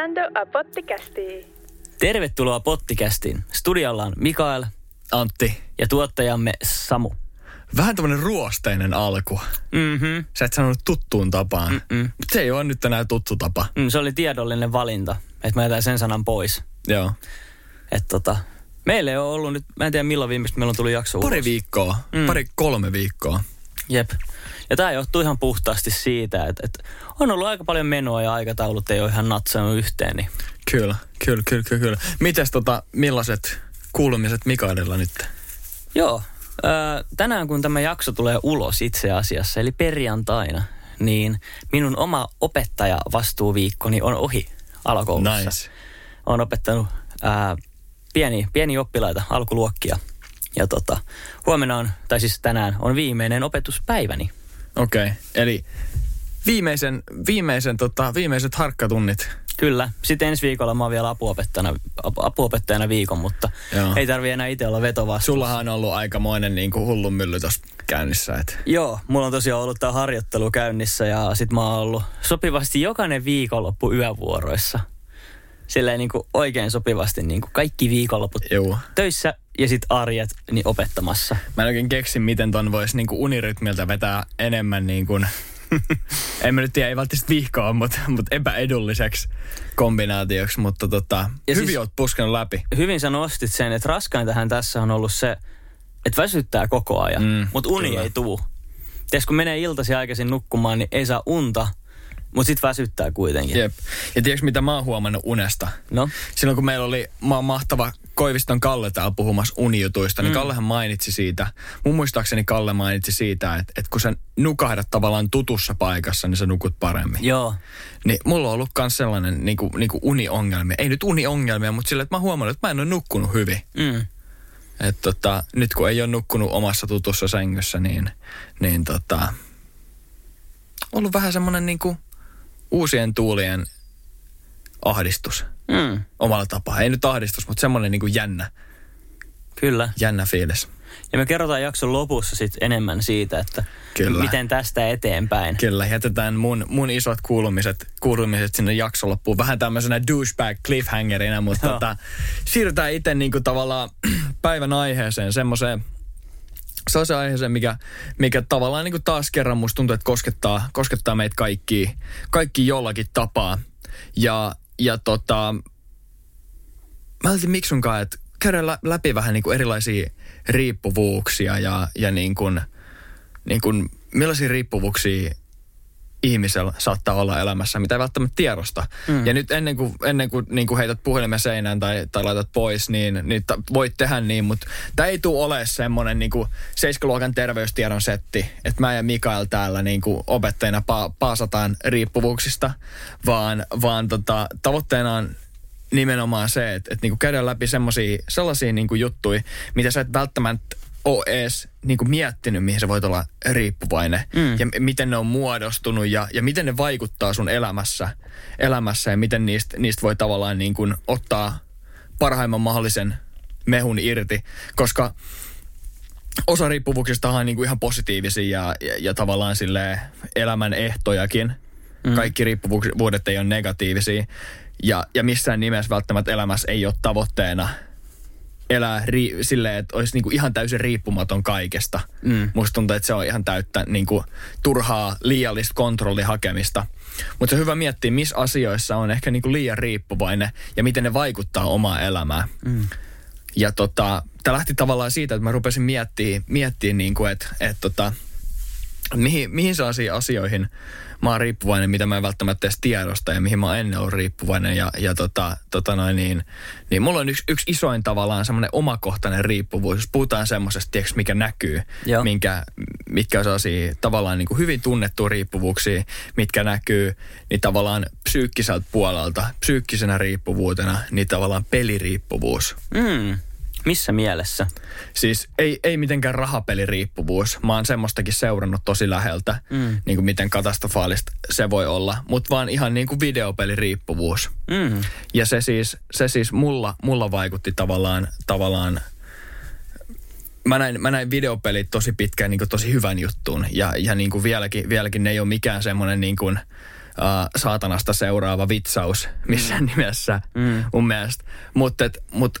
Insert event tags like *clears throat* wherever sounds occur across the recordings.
Escuchando a Potticasti. Tervetuloa Pottikästiin. Studiolla on Mikael Antti, ja tuottajamme Samu. vähän tämmönen ruosteinen alku. Mhm. Sä et sanonut tuttuun tapaan. Mm-mm. Mut se ei ole nyt enää tuttu tapa. Mm, se oli tiedollinen valinta, että mä jätän sen sanan pois. Joo. Että tota, meillä ei ole ollut nyt, mä en tiedä milloin viimeksi meillä on tullut jakso Pari ulos. viikkoa, Mm. pari kolme viikkoa. Jep. Ja tämä johtuu ihan puhtaasti siitä, että, että on ollut aika paljon menoa ja aikataulut ei ole ihan natsannut yhteen. Niin. Kyllä, kyllä, kyllä, kyllä. kyllä. Mites tota, millaiset kuulumiset Mikaelilla nyt? Joo, ää, tänään kun tämä jakso tulee ulos itse asiassa, eli perjantaina, niin minun oma opettajavastuuviikkoni on ohi alakoulussa. Nice. Olen opettanut ää, pieni, pieni oppilaita, alkuluokkia. Ja tota, huomenna on, tai siis tänään on viimeinen opetuspäiväni. Okei, okay. eli viimeisen, viimeisen, tota, viimeiset harkkatunnit. Kyllä. Sitten ensi viikolla mä oon vielä apuopettajana, apu- apuopettajana viikon, mutta Joo. ei tarvi enää itse olla vetovastuussa. Sullahan on ollut aikamoinen niin kuin hullun mylly tossa käynnissä. Et. Joo, mulla on tosiaan ollut tämä harjoittelu käynnissä ja sit mä oon ollut sopivasti jokainen viikonloppu yövuoroissa. Silleen niin kuin oikein sopivasti niin kuin kaikki viikonloput Joo. töissä ja sit arjet niin opettamassa. Mä en oikein keksi, miten ton voisi niinku unirytmiltä vetää enemmän niin kuin, *laughs* en mä nyt tiedä, ei välttämättä vihkoa, mutta, mutta epäedulliseksi kombinaatioksi, mutta tota, Ja hyvin siis- oot puskenut läpi. Hyvin sä nostit sen, että raskaintahan tässä on ollut se, että väsyttää koko ajan, Mm, mutta uni kyllä. ei tuu. Ties kun menee iltaisin aikaisin nukkumaan, niin ei saa unta, mutta sit väsyttää kuitenkin. Jep. Ja tiedätkö, mitä mä oon huomannut unesta? No, Silloin kun meillä oli ma- mahtava Koiviston Kalle täällä puhumassa unijutuista, niin Mm. Kallehan mainitsi siitä, mun muistaakseni Kalle mainitsi siitä, että, että kun sä nukahdat tavallaan tutussa paikassa, niin sä nukut paremmin. joo. Niin mulla on ollut myös sellainen niin kuin, niin kuin uniongelmia. Ei nyt uniongelmia, mutta sillä, että mä huomannut, että mä en ole nukkunut hyvin. Mm. Et tota, nyt kun ei ole nukkunut omassa tutussa sängyssä, niin, niin tota, ollut vähän semmoinen niin kuin uusien tuulien ahdistus Mm. omalla tapaa. Ei nyt ahdistus, mutta semmoinen niin kuin jännä, Kyllä. jännä fiilis. Ja me kerrotaan jakson lopussa sit enemmän siitä, että Kyllä. miten tästä eteenpäin. Kyllä, jätetään mun, mun isot kuulumiset, kuulumiset sinne jakson loppuun. Vähän tämmöisenä douchebag cliffhangerina, mutta tota, siirrytään itse niinku tavallaan *clears throat* päivän aiheeseen, semmoiseen se aiheeseen, mikä, mikä tavallaan niin kuin taas kerran musta tuntuu, että koskettaa, koskettaa meitä kaikki, kaikki jollakin tapaa. Ja, ja tota, mä ajattelin Miksunkaan, että käydään lä- läpi vähän niin kuin erilaisia riippuvuuksia ja, ja niin kuin, niin kuin, millaisia riippuvuuksia ihmisellä saattaa olla elämässä, mitä ei välttämättä tiedosta. Mm. Ja nyt ennen kuin, ennen kuin, niin kuin heität puhelimen seinään tai, tai laitat pois, niin, niin ta, voit tehdä niin, mutta tämä ei tule ole semmoinen niin kuin 7-luokan terveystiedon setti, että mä ja Mikael täällä niin kuin opettajina pa, paasataan riippuvuuksista, vaan, vaan tota, tavoitteena on nimenomaan se, että, että niin kuin käydään läpi semmosia, sellaisia niin kuin juttuja, mitä sä et välttämättä ole edes niin kuin miettinyt, mihin sä voit olla riippuvainen. Mm. Ja m- miten ne on muodostunut ja, ja miten ne vaikuttaa sun elämässä, elämässä ja miten niistä, niistä voi tavallaan niin kuin ottaa parhaimman mahdollisen mehun irti. Koska osa riippuvuuksista on niin kuin ihan positiivisia ja, ja, ja tavallaan sille elämän ehtojakin. Mm. Kaikki riippuvuudet ei ole negatiivisia. Ja, ja missään nimessä välttämättä elämässä ei ole tavoitteena elää ri, silleen, että olisi niinku ihan täysin riippumaton kaikesta. Mm. Musta tuntuu, että se on ihan täyttä niinku, turhaa liiallista kontrollihakemista. Mutta se on hyvä miettiä, missä asioissa on ehkä niinku liian riippuvainen ja miten ne vaikuttaa omaan elämään. Mm. Ja tota, tämä lähti tavallaan siitä, että mä rupesin miettimään, miettimään niin kuin, että, että tota, mihin, mihin sellaisiin asioihin mä oon riippuvainen, mitä mä en välttämättä edes tiedosta ja mihin mä oon ennen ollut riippuvainen. Ja, ja tota, tota noin, niin, niin mulla on yksi, yksi isoin tavallaan semmoinen omakohtainen riippuvuus. Jos puhutaan semmoisesta, tiedätkö, mikä näkyy, Joo. minkä, mitkä on sellaisia tavallaan niin kuin hyvin tunnettuja riippuvuuksia, mitkä näkyy, niin tavallaan psyykkiseltä puolelta, psyykkisenä riippuvuutena, niin tavallaan peliriippuvuus. Mm. Missä mielessä? Siis ei, ei mitenkään rahapeliriippuvuus. Mä oon semmoistakin seurannut tosi läheltä, mm. niin kuin miten katastrofaalista se voi olla. Mutta vaan ihan niin kuin videopeliriippuvuus. Mm. Ja se siis, se siis mulla, mulla vaikutti tavallaan, tavallaan mä näin, mä näin videopelit tosi pitkään niin kuin tosi hyvän juttuun. Ja, ja niin kuin vieläkin, vieläkin ne ei ole mikään semmoinen niin kuin, uh, saatanasta seuraava vitsaus missään mm. nimessä mm. mun mielestä. Mutta mut,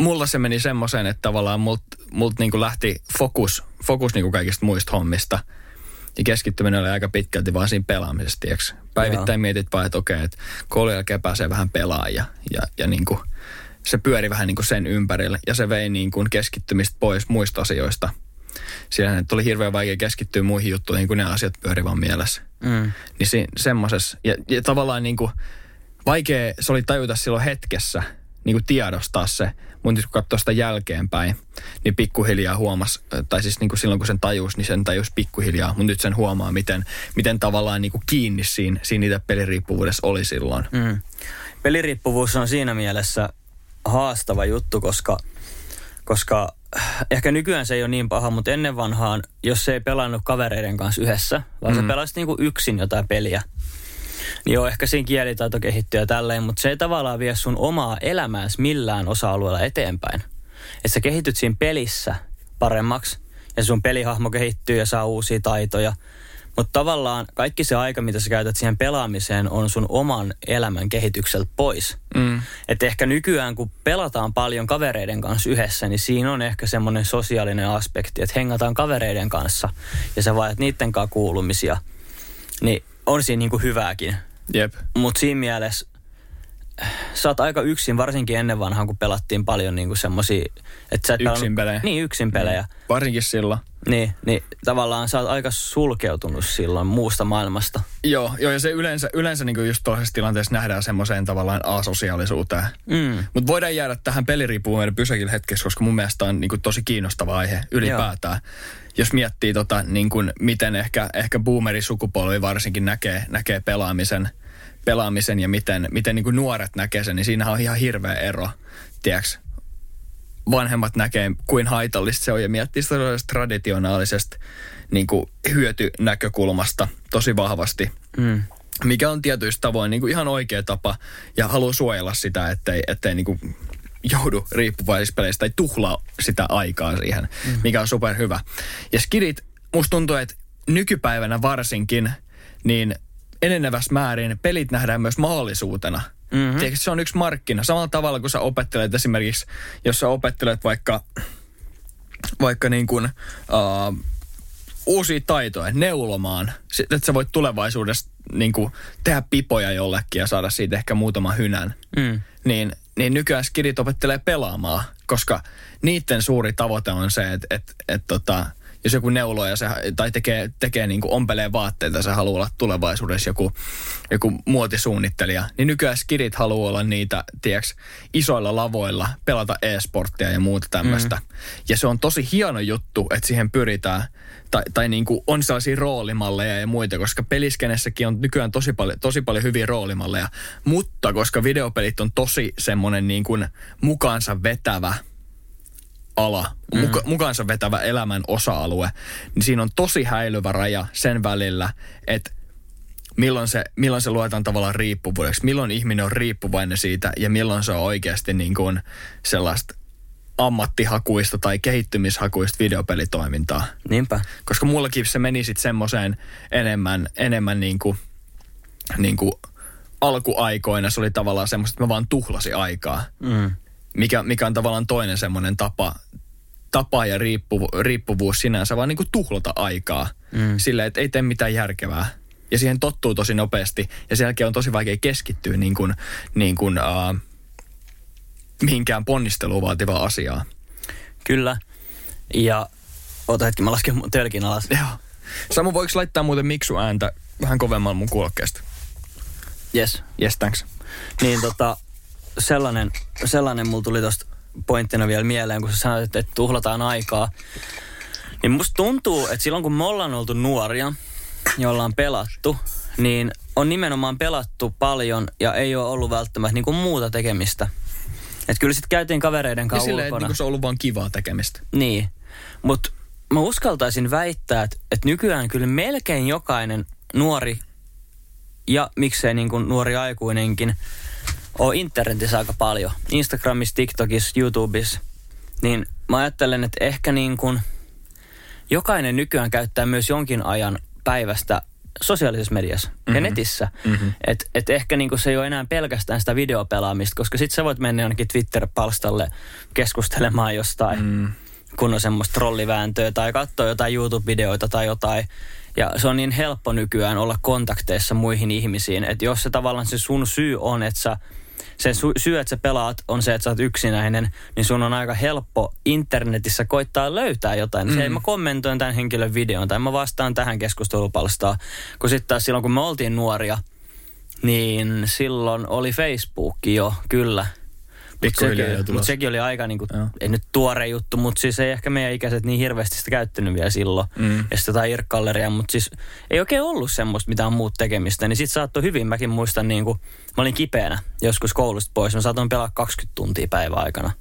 mulla se meni semmoiseen, että tavallaan mult, mult niinku lähti fokus, fokus niinku kaikista muista hommista. Ja keskittyminen oli aika pitkälti vaan siinä pelaamisessa, tiiäks. Päivittäin Joo. mietit vaan, että okei, että koulun jälkeen pääsee vähän pelaamaan ja, ja, ja niinku, se pyöri vähän niinku sen ympärille. Ja se vei niinku keskittymistä pois muista asioista. Siellä oli hirveän vaikea keskittyä muihin juttuihin, kun ne asiat pyöri vaan mielessä. Mm. Niin si, semmoisessa, ja, ja tavallaan niinku, vaikea se oli tajuta silloin hetkessä – niin kuin tiedostaa se. Mutta kun katsoo sitä jälkeenpäin, niin pikkuhiljaa huomas, tai siis niin kuin silloin kun sen tajus, niin sen tajus pikkuhiljaa. Mutta nyt sen huomaa, miten, miten tavallaan niin kuin kiinni siinä, siinä niitä peliriippuvuudessa oli silloin. Mm. Peliriippuvuus on siinä mielessä haastava juttu, koska, koska ehkä nykyään se ei ole niin paha, mutta ennen vanhaan, jos se ei pelannut kavereiden kanssa yhdessä, vaan mm. sä pelasit niin kuin yksin jotain peliä, joo, ehkä siinä kielitaito kehittyy ja tälleen, mutta se ei tavallaan vie sun omaa elämääsi millään osa-alueella eteenpäin. Että sä kehityt siinä pelissä paremmaksi ja sun pelihahmo kehittyy ja saa uusia taitoja. Mutta tavallaan kaikki se aika, mitä sä käytät siihen pelaamiseen, on sun oman elämän kehitykseltä pois. Mm. Että ehkä nykyään, kun pelataan paljon kavereiden kanssa yhdessä, niin siinä on ehkä semmoinen sosiaalinen aspekti, että hengataan kavereiden kanssa ja sä vaat niiden kanssa kuulumisia. Niin on siinä niinku hyvääkin. Jep. Mutta siinä mielessä sä oot aika yksin, varsinkin ennen vanhaan, kun pelattiin paljon niinku sä et yksin pelejä. Niin, yksin pelejä. Mm. Varsinkin silloin. Niin, niin tavallaan sä oot aika sulkeutunut silloin muusta maailmasta. Joo, joo ja se yleensä, yleensä niin just toisessa tilanteessa nähdään semmoiseen tavallaan asosiaalisuuteen. Mm. Mutta voidaan jäädä tähän peliriippuvuuden pysäkille hetkessä, koska mun mielestä on niin tosi kiinnostava aihe ylipäätään. Joo. Jos miettii tota, niin kuin, miten ehkä, ehkä boomerisukupolvi varsinkin näkee, näkee pelaamisen, pelaamisen ja miten, miten niin kuin nuoret näkee sen, niin siinä on ihan hirveä ero, tiedätkö? vanhemmat näkee, kuin haitallista se on ja miettii sitä traditionaalisesta niin kuin hyötynäkökulmasta tosi vahvasti. Mm. Mikä on tietyistä tavoin niin kuin ihan oikea tapa ja haluaa suojella sitä, ettei, ettei niin kuin joudu riippuvaisista peleistä tai tuhlaa sitä aikaa siihen, mm. mikä on superhyvä. Ja skidit, musta tuntuu, että nykypäivänä varsinkin, niin enenevässä määrin pelit nähdään myös mahdollisuutena – Mm-hmm. Tiedätkö, se on yksi markkina. Samalla tavalla kuin sä opettelet esimerkiksi, jos sä opettelet vaikka, vaikka niin kuin, uh, uusia taitoja, neulomaan, että sä voit tulevaisuudessa niin kuin, tehdä pipoja jollekin ja saada siitä ehkä muutaman hynän. Mm. Niin, niin nykyään skidit opettelee pelaamaan, koska niiden suuri tavoite on se, että, että, että tota, jos joku neuloo ja se, tai tekee, tekee niin kuin ompelee vaatteita, se haluaa olla tulevaisuudessa joku, joku muotisuunnittelija, niin nykyään skidit haluaa olla niitä, tiedäks, isoilla lavoilla, pelata e-sporttia ja muuta tämmöistä. Mm. Ja se on tosi hieno juttu, että siihen pyritään, tai, tai niin kuin on sellaisia roolimalleja ja muita, koska peliskenessäkin on nykyään tosi paljon, tosi paljon hyviä roolimalleja, mutta koska videopelit on tosi semmoinen niin kuin mukaansa vetävä – ala, mm. muka, mukaansa vetävä elämän osa-alue, niin siinä on tosi häilyvä raja sen välillä, että milloin se, milloin se luetaan tavallaan riippuvuudeksi, milloin ihminen on riippuvainen siitä ja milloin se on oikeasti niin kuin sellaista ammattihakuista tai kehittymishakuista videopelitoimintaa. Niinpä. Koska mullakin se meni sitten semmoiseen enemmän, enemmän niin kuin, niin kuin alkuaikoina se oli tavallaan semmoista, että mä vaan tuhlasin aikaa. Mm mikä, mikä on tavallaan toinen semmoinen tapa, tapa ja riippuvu, riippuvuus sinänsä, vaan niin kuin tuhlata aikaa mm. sille, että ei tee mitään järkevää. Ja siihen tottuu tosi nopeasti ja sen jälkeen on tosi vaikea keskittyä niin kuin, niin kuin, uh, mihinkään ponnisteluun vaativaa asiaa. Kyllä. Ja ota hetki, mä lasken tölkin alas. Joo. Samu, voiko laittaa muuten miksu ääntä vähän kovemmalla mun kuulokkeesta? Yes. Yes, thanks. Niin tota, sellainen, sellainen mulla tuli tosta pointtina vielä mieleen, kun sä sanoit, että, että tuhlataan aikaa. Niin musta tuntuu, että silloin kun me ollaan oltu nuoria ja ollaan pelattu, niin on nimenomaan pelattu paljon ja ei ole ollut välttämättä niin kuin muuta tekemistä. Et kyllä sitten käytiin kavereiden Ja kanssa silleen, että ulkona. niinku se on ollut vaan kivaa tekemistä. Niin, mutta mä uskaltaisin väittää, että, että nykyään kyllä melkein jokainen nuori ja miksei niin kuin nuori aikuinenkin on internetissä aika paljon. Instagramissa, TikTokissa, YouTubessa. Niin mä ajattelen, että ehkä niin kuin jokainen nykyään käyttää myös jonkin ajan päivästä sosiaalisessa mediassa mm-hmm. ja netissä. Mm-hmm. Että et ehkä niinku se ei ole enää pelkästään sitä videopelaamista, koska sit sä voit mennä jonnekin Twitter-palstalle keskustelemaan jostain, mm. kun on semmoista trollivääntöä tai katsoa jotain YouTube-videoita tai jotain. Ja se on niin helppo nykyään olla kontakteissa muihin ihmisiin, että jos se tavallaan se sun syy on, että sä se sy- syy, että sä pelaat, on se, että sä oot yksinäinen, niin sun on aika helppo internetissä koittaa löytää jotain. Mm. Se, mä kommentoin tämän henkilön videon tai mä vastaan tähän keskustelupalstaan. Kun sitten taas silloin, kun me oltiin nuoria, niin silloin oli Facebook jo, kyllä. Mutta Pikkuhiljaa sekin, tulossa. mut sekin oli aika niinku, ei nyt tuore juttu, mutta siis ei ehkä meidän ikäiset niin hirveästi sitä käyttänyt vielä silloin. Mm. Ja sitten jotain irkkalleria, mutta siis ei oikein ollut semmoista mitään muut tekemistä. Niin sit saattoi hyvin, mäkin muistan niinku, mä olin kipeänä joskus koulusta pois. Mä saatoin pelaa 20 tuntia päivän aikana.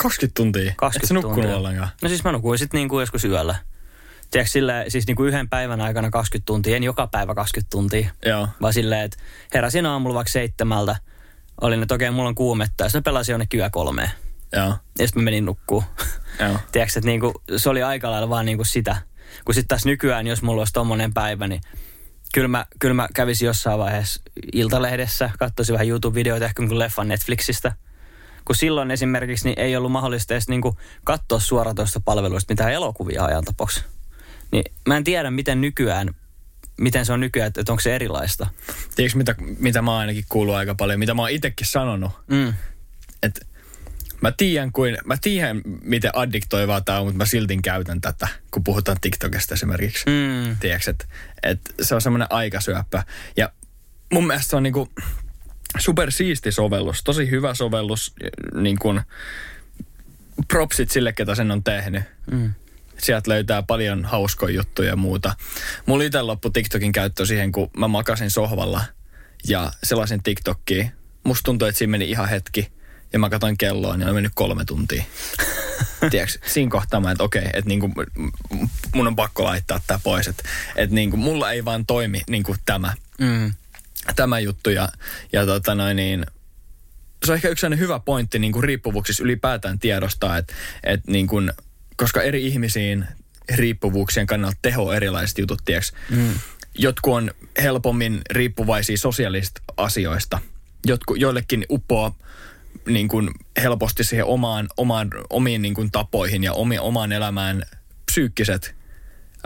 20 tuntia. 20 Et sä nukkunut tuntia. ollenkaan? No siis mä nukuin sitten niinku joskus yöllä. Tiedätkö, sillä, siis niinku yhden päivän aikana 20 tuntia, en joka päivä 20 tuntia. Joo. Vaan silleen, että heräsin aamulla vaikka seitsemältä, olin, että okei, mulla on kuumetta, ja sitten pelasin jonnekin yö kolmeen. Joo. Ja sitten mä menin nukkuu. Joo. *laughs* Tiedätkö, että niinku, se oli aika lailla vaan niinku sitä. Kun sitten taas nykyään, jos mulla olisi tommonen päivä, niin kyllä mä, kyllä mä kävisin jossain vaiheessa Iltalehdessä, katsoisin vähän YouTube-videoita, ehkä jonkun leffan Netflixistä. Kun silloin esimerkiksi niin ei ollut mahdollista edes niinku katsoa suoratoista palveluista mitään elokuvia ajan tapoksi. Niin mä en tiedä, miten nykyään, miten se on nykyään, että että onko se erilaista. Tiedätkö, mitä, mitä mä ainakin kuullut aika paljon, mitä mä oon itsekin sanonut? Mm. että mä tiedän, kuin, mä tiedän, miten addiktoivaa tää on, mutta mä silti käytän tätä, kun puhutaan TikTokista esimerkiksi. Mm. Tiedätkö, että et se on semmoinen aikasyöppä. Ja mun mielestä se on niinku super siisti sovellus, tosi hyvä sovellus, niin kuin propsit sille, ketä sen on tehnyt. Mm. Sieltä löytää paljon hauskoja juttuja ja muuta. Mulla itse loppui TikTokin käyttö siihen, kun mä makasin sohvalla ja selasin TikTokia. Musta tuntui, että siinä meni ihan hetki. Ja mä katsoin kelloa, niin on mennyt kolme tuntia. *laughs* Tiedätkö, siinä kohtaa mä, että okei, että niinku, mun on pakko laittaa tää pois. Että et niinku, mulla ei vaan toimi niinku tämä, Mm. tämä juttu. Ja, ja tota noin niin, se on ehkä yksi hyvä pointti niin kuin riippuvuuksissa ylipäätään tiedostaa, että, että niin kuin, koska eri ihmisiin riippuvuuksien kannalta teho erilaiset jutut, tiedätkö? Mm. Jotkut on helpommin riippuvaisia sosiaalisista asioista. Jotkut, joillekin uppoaa niin kuin helposti siihen omaan, omaan, omiin niin kuin tapoihin ja omi, omaan elämään psyykkiset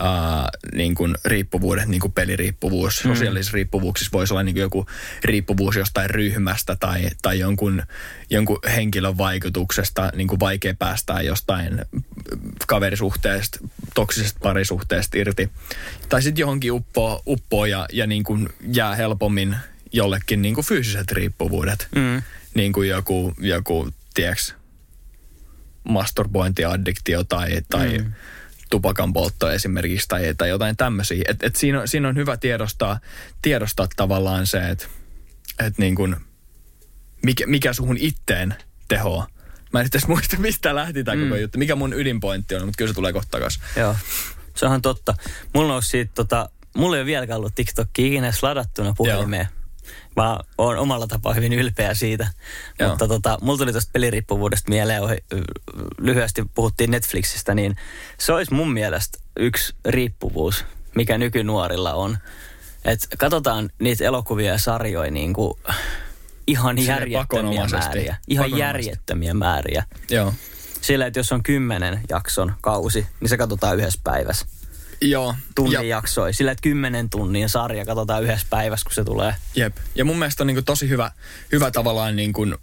ää, niin kuin riippuvuudet, niin kuin peliriippuvuus, mm. sosiaalisissa riippuvuuksissa voisi olla niin kuin joku riippuvuus jostain ryhmästä tai, tai jonkun, jonkun henkilön vaikutuksesta, niin kuin vaikea päästää jostain kaverisuhteesta, toksisesta parisuhteesta irti. Tai sitten johonkin uppoo, uppoo ja, ja niin kuin jää helpommin jollekin niin kuin fyysiset riippuvuudet. Mm. Niin kuin joku, joku tiedätkö, masturbointiaddiktio tai, tai mm. Tupakan poltto esimerkiksi tai, tai jotain tämmöisiä. Et, et siinä, on, siinä on hyvä tiedostaa, tiedostaa tavallaan se, että et niin kuin, mikä, mikä suhun itteen tehoa. Mä en edes muista, mistä lähti tämä mm. koko juttu. Mikä mun ydinpointti on, mutta kyllä se tulee kohta takaisin. Joo, se onhan totta. Mulla on siitä, tota, mulla ei ole vieläkään ollut TikTokia ikinä ladattuna puhelimeen. Mä oon omalla tapaa hyvin ylpeä siitä. Joo. Mutta tota, mulla tuli tuosta peliriippuvuudesta mieleen, ohi, lyhyesti puhuttiin Netflixistä, niin se olisi mun mielestä yksi riippuvuus, mikä nykynuorilla on. Että katsotaan niitä elokuvia ja sarjoja niin kuin ihan Silleen järjettömiä määriä. Ihan järjettömiä määriä. Joo. Sillä, että jos on kymmenen jakson kausi, niin se katsotaan yhdessä päivässä. Joo. Tunnin Ja- jaksoi. Sillä, että kymmenen tunnin sarja katsotaan yhdessä päivässä, kun se tulee. Jep. Ja mun mielestä on niin tosi hyvä, hyvä tavallaan, niin kuin,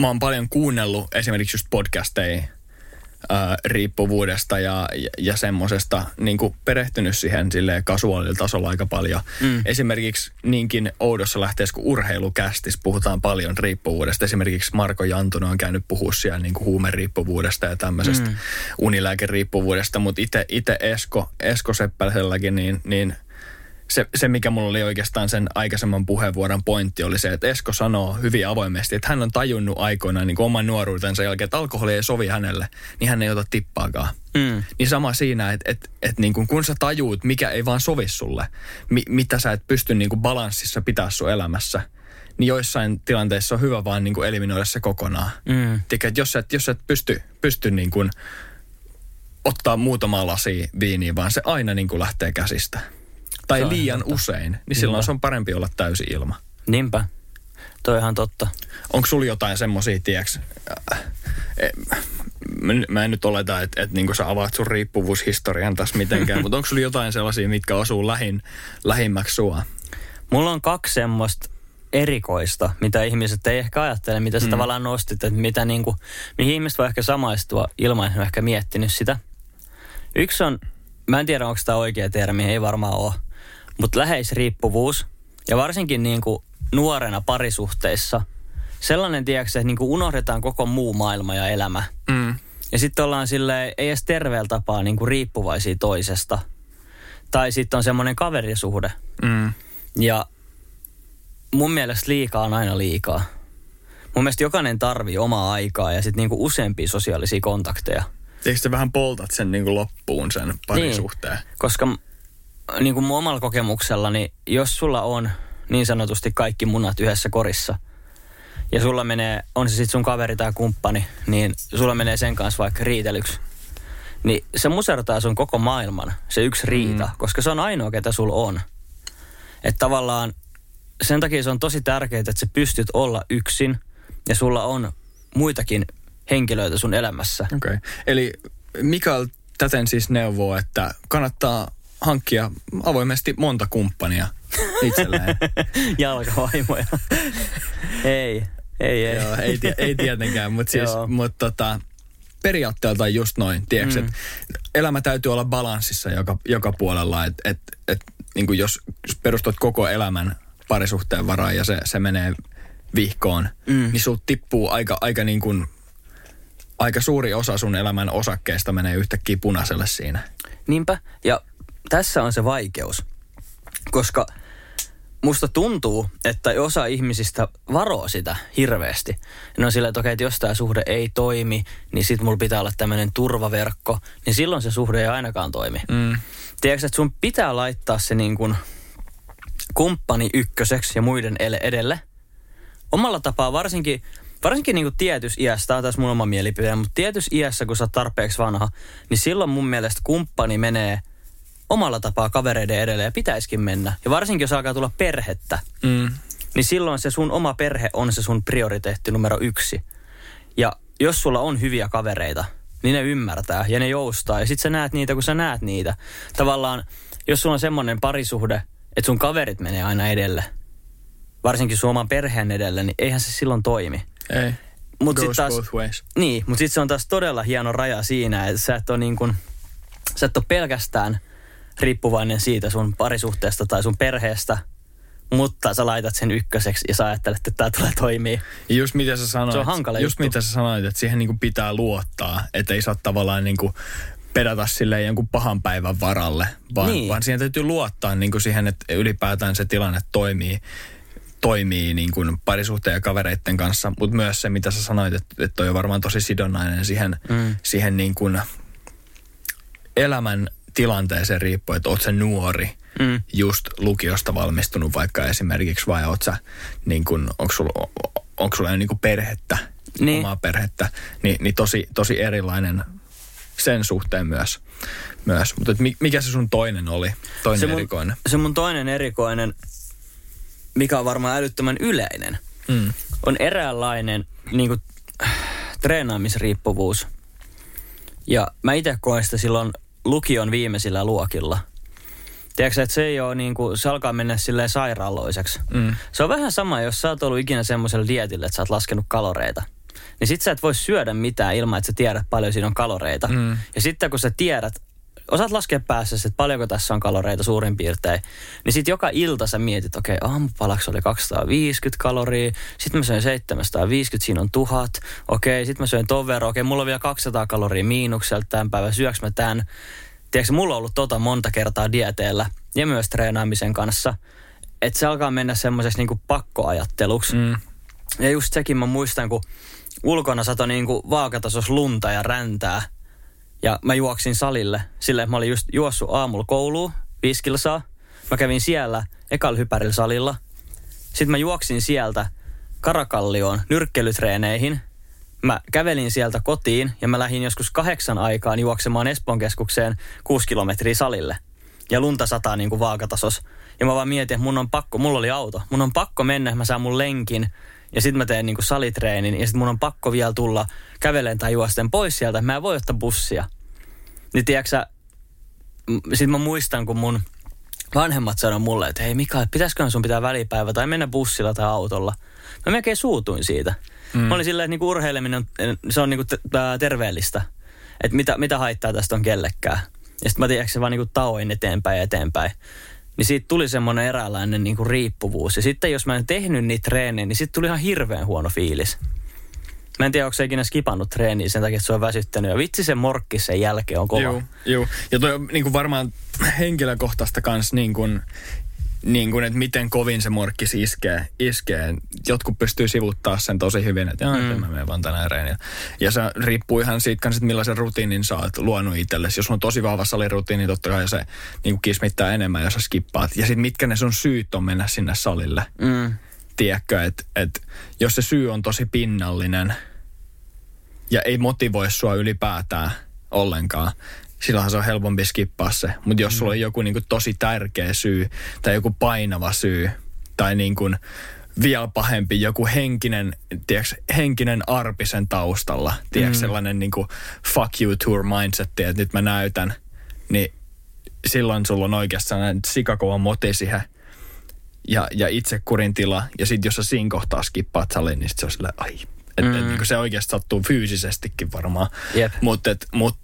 mä oon paljon kuunnellut esimerkiksi just podcasteja ää, riippuvuudesta ja, ja, ja semmoisesta niin perehtynyt siihen silleen kasuaalilla tasolla aika paljon. Mm. Esimerkiksi niinkin oudossa lähteessä kuin urheilukästis puhutaan paljon riippuvuudesta. Esimerkiksi Marko Jantunen on käynyt puhua siellä niin huumeriippuvuudesta ja tämmöisestä mm. unilääkeriippuvuudesta, mutta itse Esko, Esko Seppäselläkin niin, niin – se, se, mikä mulla oli oikeastaan sen aikaisemman puheenvuoron pointti, oli se, että Esko sanoo hyvin avoimesti, että hän on tajunnut aikoinaan niin oman nuoruutensa jälkeen, että alkoholi ei sovi hänelle, niin hän ei ota tippaakaan. Mm. Niin sama siinä, että, että, että niin kuin kun sä tajuut, mikä ei vaan sovi sulle, mi, mitä sä et pysty niin kuin balanssissa pitää sun elämässä, niin joissain tilanteissa on hyvä vaan niin kuin eliminoida se kokonaan. Mm. Tiedätkö, että jos et, jos et pysty, pysty niin kuin ottaa muutama lasi viiniä, vaan se aina niin kuin lähtee käsistä tai liian totta. usein, niin Niinpä. silloin se on parempi olla täysi ilma. Niinpä. Toi ihan totta. Onko sulla jotain semmoisia, tieks, äh, mä en nyt oleta, että, että niin sä avaat sun riippuvuushistorian tässä mitenkään, *laughs* mutta onko sulla jotain sellaisia, mitkä osuu lähin, lähimmäksi sua? Mulla on kaksi semmoista erikoista, mitä ihmiset ei ehkä ajattele, mitä sä mm. tavallaan nostit, että mitä niin kuin, mihin ihmiset voi ehkä samaistua ilman, että ehkä miettinyt sitä. Yksi on, mä en tiedä onko tämä oikea termi, ei varmaan ole, mutta läheisriippuvuus ja varsinkin niin kuin nuorena parisuhteissa, sellainen tiedätkö, että niin kuin unohdetaan koko muu maailma ja elämä. Mm. Ja sitten ollaan sille ei edes terveellä tapaa niin kuin riippuvaisia toisesta. Tai sitten on semmoinen kaverisuhde. Mm. Ja mun mielestä liikaa on aina liikaa. Mun mielestä jokainen tarvii omaa aikaa ja sitten niinku useampia sosiaalisia kontakteja. Eikö te vähän poltat sen niinku loppuun sen parisuhteen? Niin, koska niin kuin mun omalla kokemuksella, niin jos sulla on niin sanotusti kaikki munat yhdessä korissa, ja sulla menee, on se sitten sun kaveri tai kumppani, niin sulla menee sen kanssa vaikka riitelyksi, niin se musertaa sun koko maailman, se yksi riita, mm. koska se on ainoa, ketä sulla on. Että tavallaan sen takia se on tosi tärkeää, että sä pystyt olla yksin ja sulla on muitakin henkilöitä sun elämässä. Okei. Okay. Eli Mikael täten siis neuvoo, että kannattaa hankkia avoimesti monta kumppania itselleen. *laughs* Jalkavaimoja. ei, ei, ei. Joo, ei, ei tietenkään, mutta siis, mut tota, periaatteelta just noin, tiedätkö, mm. elämä täytyy olla balanssissa joka, joka puolella, että et, et, niin jos, perustat koko elämän parisuhteen varaan ja se, se menee vihkoon, mm. niin sut tippuu aika, aika niin kuin, aika suuri osa sun elämän osakkeesta menee yhtäkkiä punaiselle siinä. Niinpä, ja tässä on se vaikeus, koska musta tuntuu, että osa ihmisistä varoo sitä hirveästi. Ne on silleen, että okei, että jos tämä suhde ei toimi, niin sit mulla pitää olla tämmöinen turvaverkko, niin silloin se suhde ei ainakaan toimi. Mm. Tiedätkö, että sun pitää laittaa se niin kuin kumppani ykköseksi ja muiden edelle. Omalla tapaa varsinkin, varsinkin niin kuin tietys iässä, tämä on taas mun oma mielipide, mutta tietys iässä, kun sä oot tarpeeksi vanha, niin silloin mun mielestä kumppani menee – omalla tapaa kavereiden edelle ja pitäisikin mennä. Ja varsinkin jos alkaa tulla perhettä, mm. niin silloin se sun oma perhe on se sun prioriteetti numero yksi. Ja jos sulla on hyviä kavereita, niin ne ymmärtää ja ne joustaa. Ja sit sä näet niitä, kun sä näet niitä. Tavallaan, jos sulla on semmoinen parisuhde, että sun kaverit menee aina edelle, varsinkin sun oman perheen edelle, niin eihän se silloin toimi. Ei. Mut sit taas, both ways. Niin, mutta sitten se on taas todella hieno raja siinä, että sä et ole, niin kun, sä et ole pelkästään – riippuvainen siitä sun parisuhteesta tai sun perheestä, mutta sä laitat sen ykköseksi ja sä ajattelet, että tämä tulee toimii. Just mitä sä sanoit, Se on hankala Just juttu. mitä sä sanoit, että siihen niinku pitää luottaa, että ei saa tavallaan niinku pedata silleen jonkun pahan päivän varalle, vaan, niin. vaan siihen täytyy luottaa niinku siihen, että ylipäätään se tilanne toimii toimii niin kuin parisuhteen ja kavereiden kanssa, mutta myös se, mitä sä sanoit, että, että toi on varmaan tosi sidonnainen siihen, mm. siihen niin kuin elämän tilanteeseen riippuu, että oot sä nuori, mm. just lukiosta valmistunut vaikka esimerkiksi, vai oot sä, niin kun, onko sulla, onko sulla niin kuin perhettä, niin. omaa perhettä, niin, niin tosi, tosi erilainen sen suhteen myös. myös. Mutta mikä se sun toinen oli, toinen se mun, erikoinen? Se mun toinen erikoinen, mikä on varmaan älyttömän yleinen, mm. on eräänlainen niin kuin, treenaamisriippuvuus. Ja mä itse koen sitä silloin lukion viimeisillä luokilla. Tiedätkö, että se ei ole niin kuin, se alkaa mennä silleen sairaaloiseksi. Mm. Se on vähän sama, jos sä oot ollut ikinä semmoisella dietillä, että sä oot laskenut kaloreita. niin sit sä et voi syödä mitään ilman, että sä tiedät paljon siinä on kaloreita. Mm. Ja sitten kun sä tiedät, osaat laskea päässä, että paljonko tässä on kaloreita suurin piirtein, niin sitten joka ilta sä mietit, okei, okay, aamupalaksi oli 250 kaloria, sitten mä söin 750, siinä on tuhat, okei, okay, sitten mä söin ton verran, okei, okay, mulla on vielä 200 kaloria miinukselta tämän päivän, syöks mä tämän. Tiedätkö, mulla on ollut tota monta kertaa dieteellä ja myös treenaamisen kanssa, että se alkaa mennä semmoiseksi niinku pakkoajatteluksi. Mm. Ja just sekin mä muistan, kun ulkona sato niinku vaakatasos lunta ja räntää. Ja mä juoksin salille sille, mä olin just juossut aamulla kouluun, viisi. Mä kävin siellä ekal hypärillä salilla. Sitten mä juoksin sieltä Karakallioon nyrkkelytreeneihin. Mä kävelin sieltä kotiin ja mä lähdin joskus kahdeksan aikaan juoksemaan Espoon keskukseen kuusi kilometriä salille. Ja lunta sataa niin kuin vaakatasos. Ja mä vaan mietin, että mun on pakko, mulla oli auto. Mun on pakko mennä, mä saan mun lenkin ja sitten mä teen niinku salitreenin ja sitten mun on pakko vielä tulla kävelen tai juosten pois sieltä. Mä en voi ottaa bussia. Niin tiedätkö sitten mä muistan, kun mun vanhemmat sanoi mulle, että hei Mika, pitäisikö sun pitää välipäivä tai mennä bussilla tai autolla. Mä melkein suutuin siitä. Mm. Mä olin silleen, että niinku urheileminen se on niinku terveellistä. Että mitä, mitä haittaa tästä on kellekään. Ja sitten mä tiedän, se vaan niinku tauin eteenpäin ja eteenpäin niin siitä tuli semmoinen eräänlainen niin kuin riippuvuus. Ja sitten jos mä en tehnyt niitä treenejä, niin sitten tuli ihan hirveän huono fiilis. Mä en tiedä, onko se ikinä skipannut treeniä sen takia, että se on väsyttänyt. Ja vitsi se morkki sen jälkeen on kova. Joo, joo. Ja toi on niin kuin varmaan henkilökohtaista kanssa niin kuin niin kuin, että miten kovin se morkkis iskee. iskee. Jotkut pystyy sivuttaa sen tosi hyvin, että mm. mä menen vaan tänään reeniä. Ja se riippuu ihan siitä kanssa, että millaisen rutiinin sä oot luonut itsellesi. Jos on tosi vahva salirutiini, niin totta kai se niin kuin kismittää enemmän, jos sä skippaat. Ja sitten mitkä ne sun syyt on mennä sinne salille. Mm. Tiedätkö, että, että jos se syy on tosi pinnallinen ja ei motivoi sua ylipäätään ollenkaan, silloinhan se on helpompi skippaa se. Mutta jos mm. sulla on joku niinku tosi tärkeä syy tai joku painava syy tai niinku vielä pahempi joku henkinen, tiedätkö, henkinen arpisen taustalla, tiedätkö, mm. sellainen niinku fuck you tour mindset, että nyt mä näytän, niin silloin sulla on oikeastaan sikakova moti siihen ja, ja kurin tila. Ja sitten jos sä siinä kohtaa skippaat salin, niin sit se on silleen, ai. Että mm. et, niin se oikeasti sattuu fyysisestikin varmaan. Yep. Mutta mut,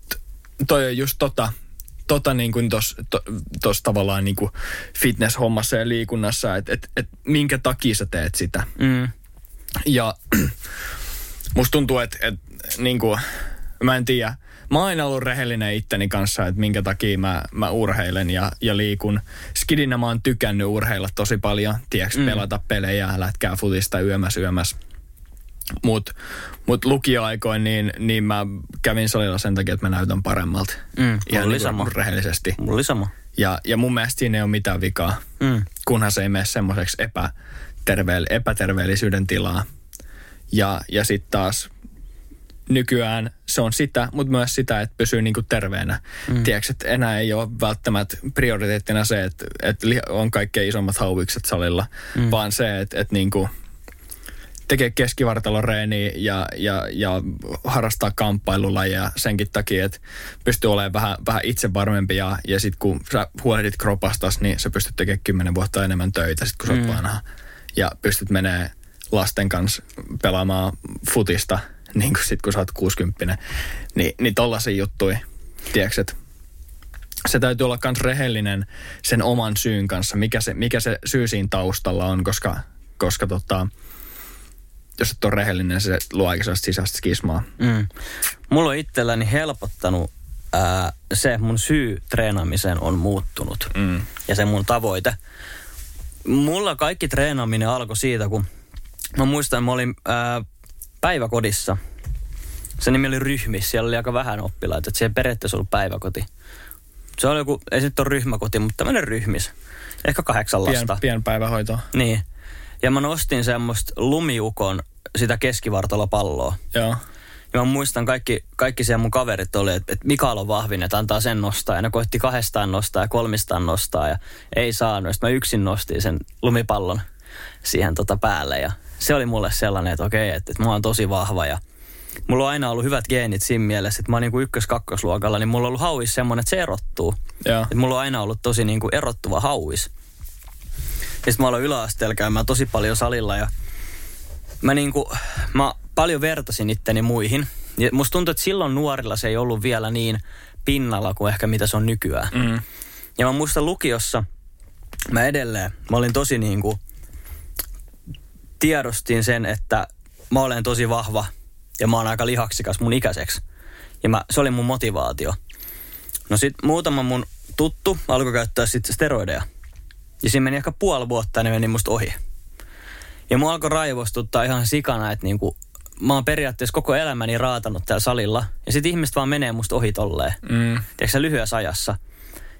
toi on just tota, tota niin kuin tos, to, tos tavallaan niin kuin fitness-hommassa ja liikunnassa, että et, et minkä takia sä teet sitä. Mm. Ja *clears throat* musta tuntuu, että et, niin kuin, mä en tiedä, mä oon aina ollut rehellinen itteni kanssa, että minkä takia mä, mä urheilen ja, ja liikun. Skidinä mä oon tykännyt urheilla tosi paljon, tiedätkö, mm. pelata pelejä, lätkää futista yömäs yömäs. Mutta mut lukioaikoin niin, niin mä kävin salilla sen takia, että mä näytän paremmalta. Mm, Ihan niin sama. rehellisesti. Mulla oli sama. Ja, ja mun mielestä siinä ei ole mitään vikaa, mm. kunhan se ei mene semmoiseksi epäterve- epäterveellisyyden tilaa. Ja, ja sitten taas nykyään se on sitä, mutta myös sitä, että pysyy niinku terveenä. Mm. Tiedätkö, että enää ei ole välttämättä prioriteettina se, että, että on kaikkein isommat hauvikset salilla, mm. vaan se, että, että niinku – tekee keskivartalon reeni ja, ja, ja harrastaa kamppailulajeja senkin takia, että pystyy olemaan vähän, vähän itsevarmempi ja, ja sitten kun sä huolehdit kropastas, niin sä pystyt tekemään kymmenen vuotta enemmän töitä sit kun sä oot mm. vanha. Ja pystyt menee lasten kanssa pelaamaan futista, *laughs* niin kuin sit kun sä oot 60 Ni, niin tollaisia juttui, tiedätkö, että se täytyy olla myös rehellinen sen oman syyn kanssa, mikä se, mikä se syy siinä taustalla on, koska, koska tota, jos et ole rehellinen, se luo aika sisäistä skismaa. Mm. Mulla on itselläni helpottanut ää, se mun syy treenaamiseen on muuttunut. Mm. Ja se mun tavoite. Mulla kaikki treenaaminen alkoi siitä, kun mä muistan, mä olin ää, päiväkodissa. Se nimi oli ryhmis, siellä oli aika vähän oppilaita, että siellä periaatteessa ollut päiväkoti. Se oli joku, ei se nyt ole ryhmäkoti, mutta tämmöinen ryhmis. Ehkä kahdeksan lasta. Pien, pienpäivähoito. Niin. Ja mä nostin semmoista lumiukon sitä keskivartalopalloa. Joo. Ja mä muistan kaikki, kaikki siellä mun kaverit oli, että, että Mikael on vahvin, että antaa sen nostaa. Ja ne koitti kahdestaan nostaa ja kolmistaan nostaa ja ei saanut. Sitten mä yksin nostin sen lumipallon siihen tota päälle ja se oli mulle sellainen, että okei, että, että mä oon tosi vahva ja mulla on aina ollut hyvät geenit siinä mielessä, että mä oon niin ykkös-kakkosluokalla, niin mulla on ollut hauis semmoinen, että se erottuu. Joo. Että mulla on aina ollut tosi niin kuin erottuva hauis. Ja sitten mä aloin yläasteella käymään tosi paljon salilla ja mä niinku, mä paljon vertasin itteni muihin. Ja musta tuntuu, että silloin nuorilla se ei ollut vielä niin pinnalla kuin ehkä mitä se on nykyään. Mm. Ja mä muistan lukiossa, mä edelleen, mä olin tosi niin kuin, tiedostin sen, että mä olen tosi vahva ja mä oon aika lihaksikas mun ikäiseksi. Ja mä, se oli mun motivaatio. No sit muutama mun tuttu alkoi käyttää sitten steroideja. Ja siinä meni ehkä puoli vuotta ne meni musta ohi. Ja mua alkoi raivostuttaa ihan sikana, että niinku, mä oon periaatteessa koko elämäni raatanut täällä salilla. Ja sit ihmiset vaan menee musta ohi tolleen. Mm. Tiedätkö lyhyessä ajassa.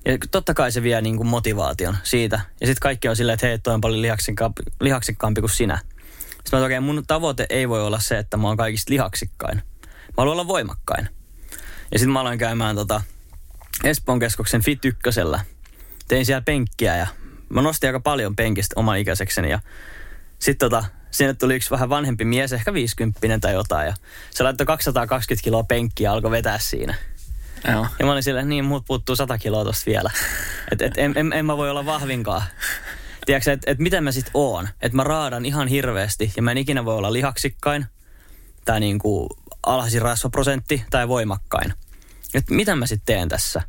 Ja totta kai se vie niinku motivaation siitä. Ja sitten kaikki on silleen, että hei, toi on paljon lihaksikkaampi, lihaksikkaampi kuin sinä. Sitten mä okei, mun tavoite ei voi olla se, että mä oon kaikista lihaksikkain. Mä haluan olla voimakkain. Ja sitten mä aloin käymään tota Espoon keskuksen Fit ykkösellä. Tein siellä penkkiä ja mä nostin aika paljon penkistä oman ikäisekseni. Ja sitten tota, sinne tuli yksi vähän vanhempi mies, ehkä 50 tai jotain. Ja se laittoi 220 kiloa penkkiä ja alkoi vetää siinä. Joo. Ja mä olin silleen, niin muut puuttuu 100 kiloa tosta vielä. Että et, en, en, en, mä voi olla vahvinkaan. Tiedätkö, että et mitä mä sit oon? Että mä raadan ihan hirveästi ja mä en ikinä voi olla lihaksikkain tai niinku alhaisin rasvaprosentti tai voimakkain. Että mitä mä sitten teen tässä?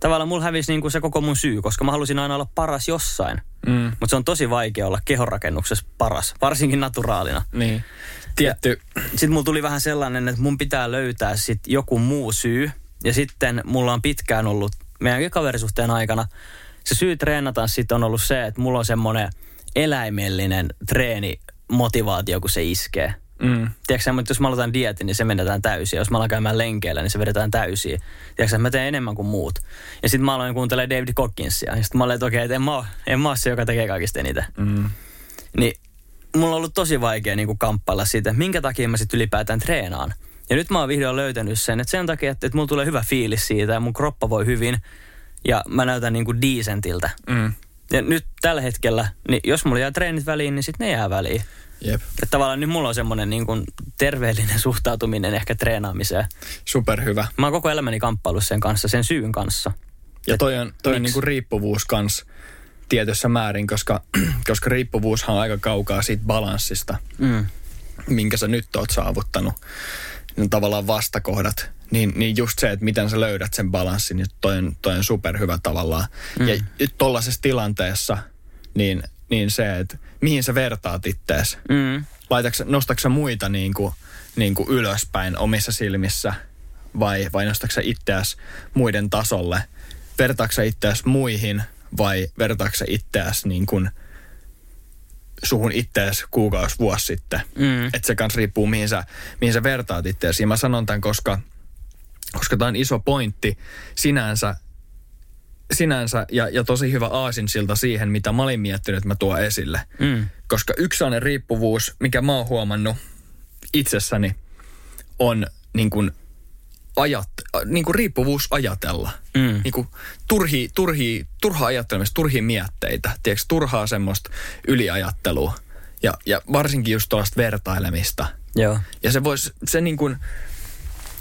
Tavallaan mulla hävisi niinku se koko mun syy, koska mä halusin aina olla paras jossain. Mm. Mutta se on tosi vaikea olla kehonrakennuksessa paras, varsinkin naturaalina. Niin. Tietty. Sitten mulla tuli vähän sellainen, että mun pitää löytää sit joku muu syy. Ja sitten mulla on pitkään ollut, meidän kaverisuhteen aikana, se syy treenata sitten on ollut se, että mulla on semmoinen eläimellinen treenimotivaatio, kun se iskee. Mm. Tiedätkö mutta jos mä aloitan dietin, niin se menetään täysin. Jos mä alan käymään lenkeillä, niin se vedetään täysin. Tiedätkö mä teen enemmän kuin muut. Ja sitten mä aloin kuuntelemaan David Cockinsia. Ja sitten mä olin, että okei, että en mä, oo, en mä oo se, joka tekee kaikista eniten. Mm. Niin mulla on ollut tosi vaikea niin kuin kamppailla siitä, minkä takia mä sitten ylipäätään treenaan. Ja nyt mä oon vihdoin löytänyt sen, että sen takia, että, että mulla tulee hyvä fiilis siitä ja mun kroppa voi hyvin. Ja mä näytän niin kuin decentiltä. Mm. Ja nyt tällä hetkellä, niin jos mulla jää treenit väliin, niin sitten ne jää väliin. Jep. Että tavallaan nyt mulla on semmoinen niin kuin terveellinen *laughs* suhtautuminen ehkä treenaamiseen. Superhyvä. Mä oon koko elämäni kamppaillut sen kanssa, sen syyn kanssa. Ja toi on, toi on miksi? niinku riippuvuus kans tietyssä määrin, koska, *clears throat* koska riippuvuushan on aika kaukaa siitä balanssista, Mm. minkä sä nyt oot saavuttanut. Ne tavallaan vastakohdat. Niin, niin just se, että miten sä löydät sen balanssin, niin toi on, toi on superhyvä tavallaan. Mm. Ja tollaisessa tilanteessa, niin, niin se, että mihin sä vertaat ittees. Mm. Nostatko sä muita niin kuin, niin kuin ylöspäin omissa silmissä vai, vai nostatko sä itseäsi muiden tasolle? Vertaatko sä itseäsi muihin vai vertaatko sä itseäsi niin kuin suhun itseäsi kuukausi vuosi sitten? Mm. Että se kanssa riippuu mihin sä, mihin sä vertaat itseäsi. Ja mä sanon tämän, koska, koska tämä on iso pointti sinänsä, sinänsä ja, ja tosi hyvä aasinsilta siihen, mitä mä olin miettinyt, että mä tuon esille. Mm. Koska yksi sellainen riippuvuus, mikä mä oon huomannut itsessäni, on niin kuin ajat, niin kuin riippuvuus ajatella. Mm. Niin kuin turhi, turhi, turhaa ajattelemista, turhia mietteitä. Tiedätkö, turhaa semmoista yliajattelua. Ja, ja varsinkin just tuollaista vertailemista. Joo. Ja se voisi, se niin kuin,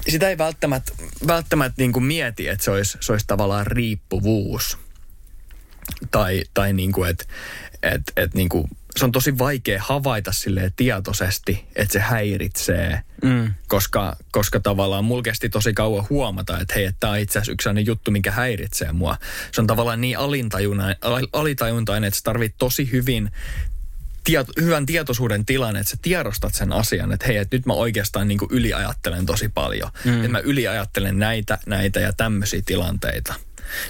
sitä ei välttämättä, välttämättä niin kuin mieti, että se olisi, se olisi tavallaan riippuvuus. Tai, tai niin kuin, että et, et niin kuin, se on tosi vaikea havaita silleen tietoisesti, että se häiritsee. Mm. Koska, koska tavallaan mulla kesti tosi kauan huomata, että hei, että tämä on itse asiassa yksi sellainen juttu, mikä häiritsee mua. Se on tavallaan niin alintajuntainen, alitajuntainen, että se tarvitsee tosi hyvin tieto, hyvän tietoisuuden tilan, että sä tiedostat sen asian, että hei, että nyt mä oikeastaan niin kuin yliajattelen tosi paljon. Mm. Että mä yliajattelen näitä, näitä ja tämmöisiä tilanteita.